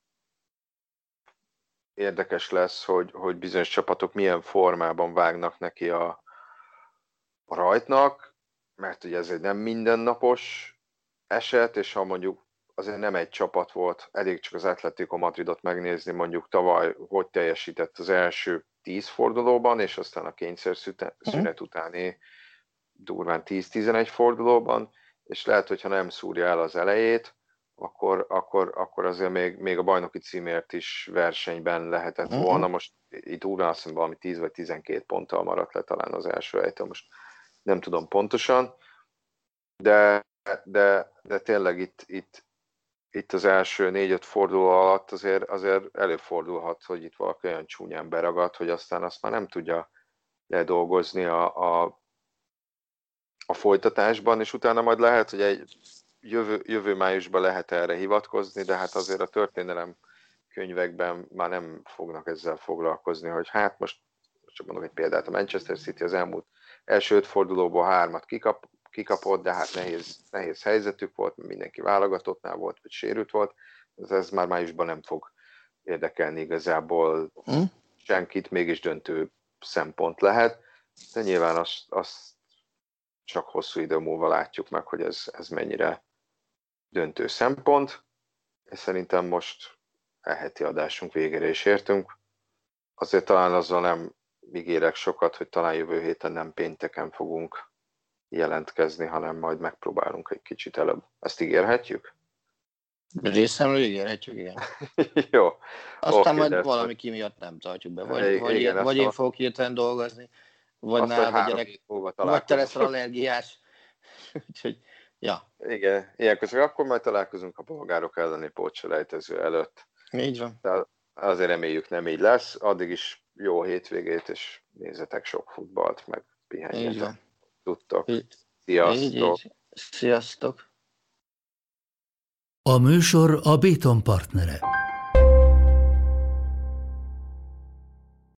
érdekes lesz, hogy, hogy bizonyos csapatok milyen formában vágnak neki a, a rajtnak, mert ugye ez egy nem mindennapos eset, és ha mondjuk azért nem egy csapat volt, elég csak az Atletico Madridot megnézni, mondjuk tavaly hogy teljesített az első tíz fordulóban, és aztán a kényszer szünet uh-huh. utáni durván 10-11 fordulóban, és lehet, hogyha nem szúrja el az elejét, akkor, akkor, akkor azért még, még a bajnoki címért is versenyben lehetett uh-huh. volna. Most itt úrán azt hiszem valami 10 vagy 12 ponttal maradt le talán az első helytől, most nem tudom pontosan, de, de, de tényleg itt, itt, itt az első négy-öt forduló alatt azért, azért előfordulhat, hogy itt valaki olyan csúnyán beragad, hogy aztán azt már nem tudja ledolgozni a, a, a folytatásban, és utána majd lehet, hogy egy jövő, jövő májusban lehet erre hivatkozni, de hát azért a történelem könyvekben már nem fognak ezzel foglalkozni, hogy hát most csak mondok egy példát, a Manchester City az elmúlt első öt fordulóból hármat kikap, kikapott, de hát nehéz, nehéz helyzetük volt, mindenki válogatottnál volt, vagy sérült volt, ez, ez már májusban nem fog érdekelni igazából hm? senkit, mégis döntő szempont lehet, de nyilván azt, azt csak hosszú idő múlva látjuk meg, hogy ez, ez mennyire döntő szempont, és szerintem most elheti adásunk végére is értünk. Azért talán azzal nem ígérek sokat, hogy talán jövő héten nem pénteken fogunk jelentkezni, hanem majd megpróbálunk egy kicsit előbb. Ezt ígérhetjük? Részemről ígérhetjük, igen. [LAUGHS] Jó. Aztán okay, majd valami ki miatt nem tartjuk be. Vagy, igen, vagy, igen, vagy én a... fogok hirtelen dolgozni, vagy nálad a gyerek, vagy te leszel allergiás. [LAUGHS] Úgyhogy, ja. Igen, ilyenkor csak akkor majd találkozunk a bolgárok elleni pótselejtező előtt. Így van. De azért reméljük nem így lesz. Addig is jó hétvégét, és nézzetek sok futballt, meg pihenjetek tudtok. Sziasztok! Így, így. Sziasztok! A műsor a Béton partnere.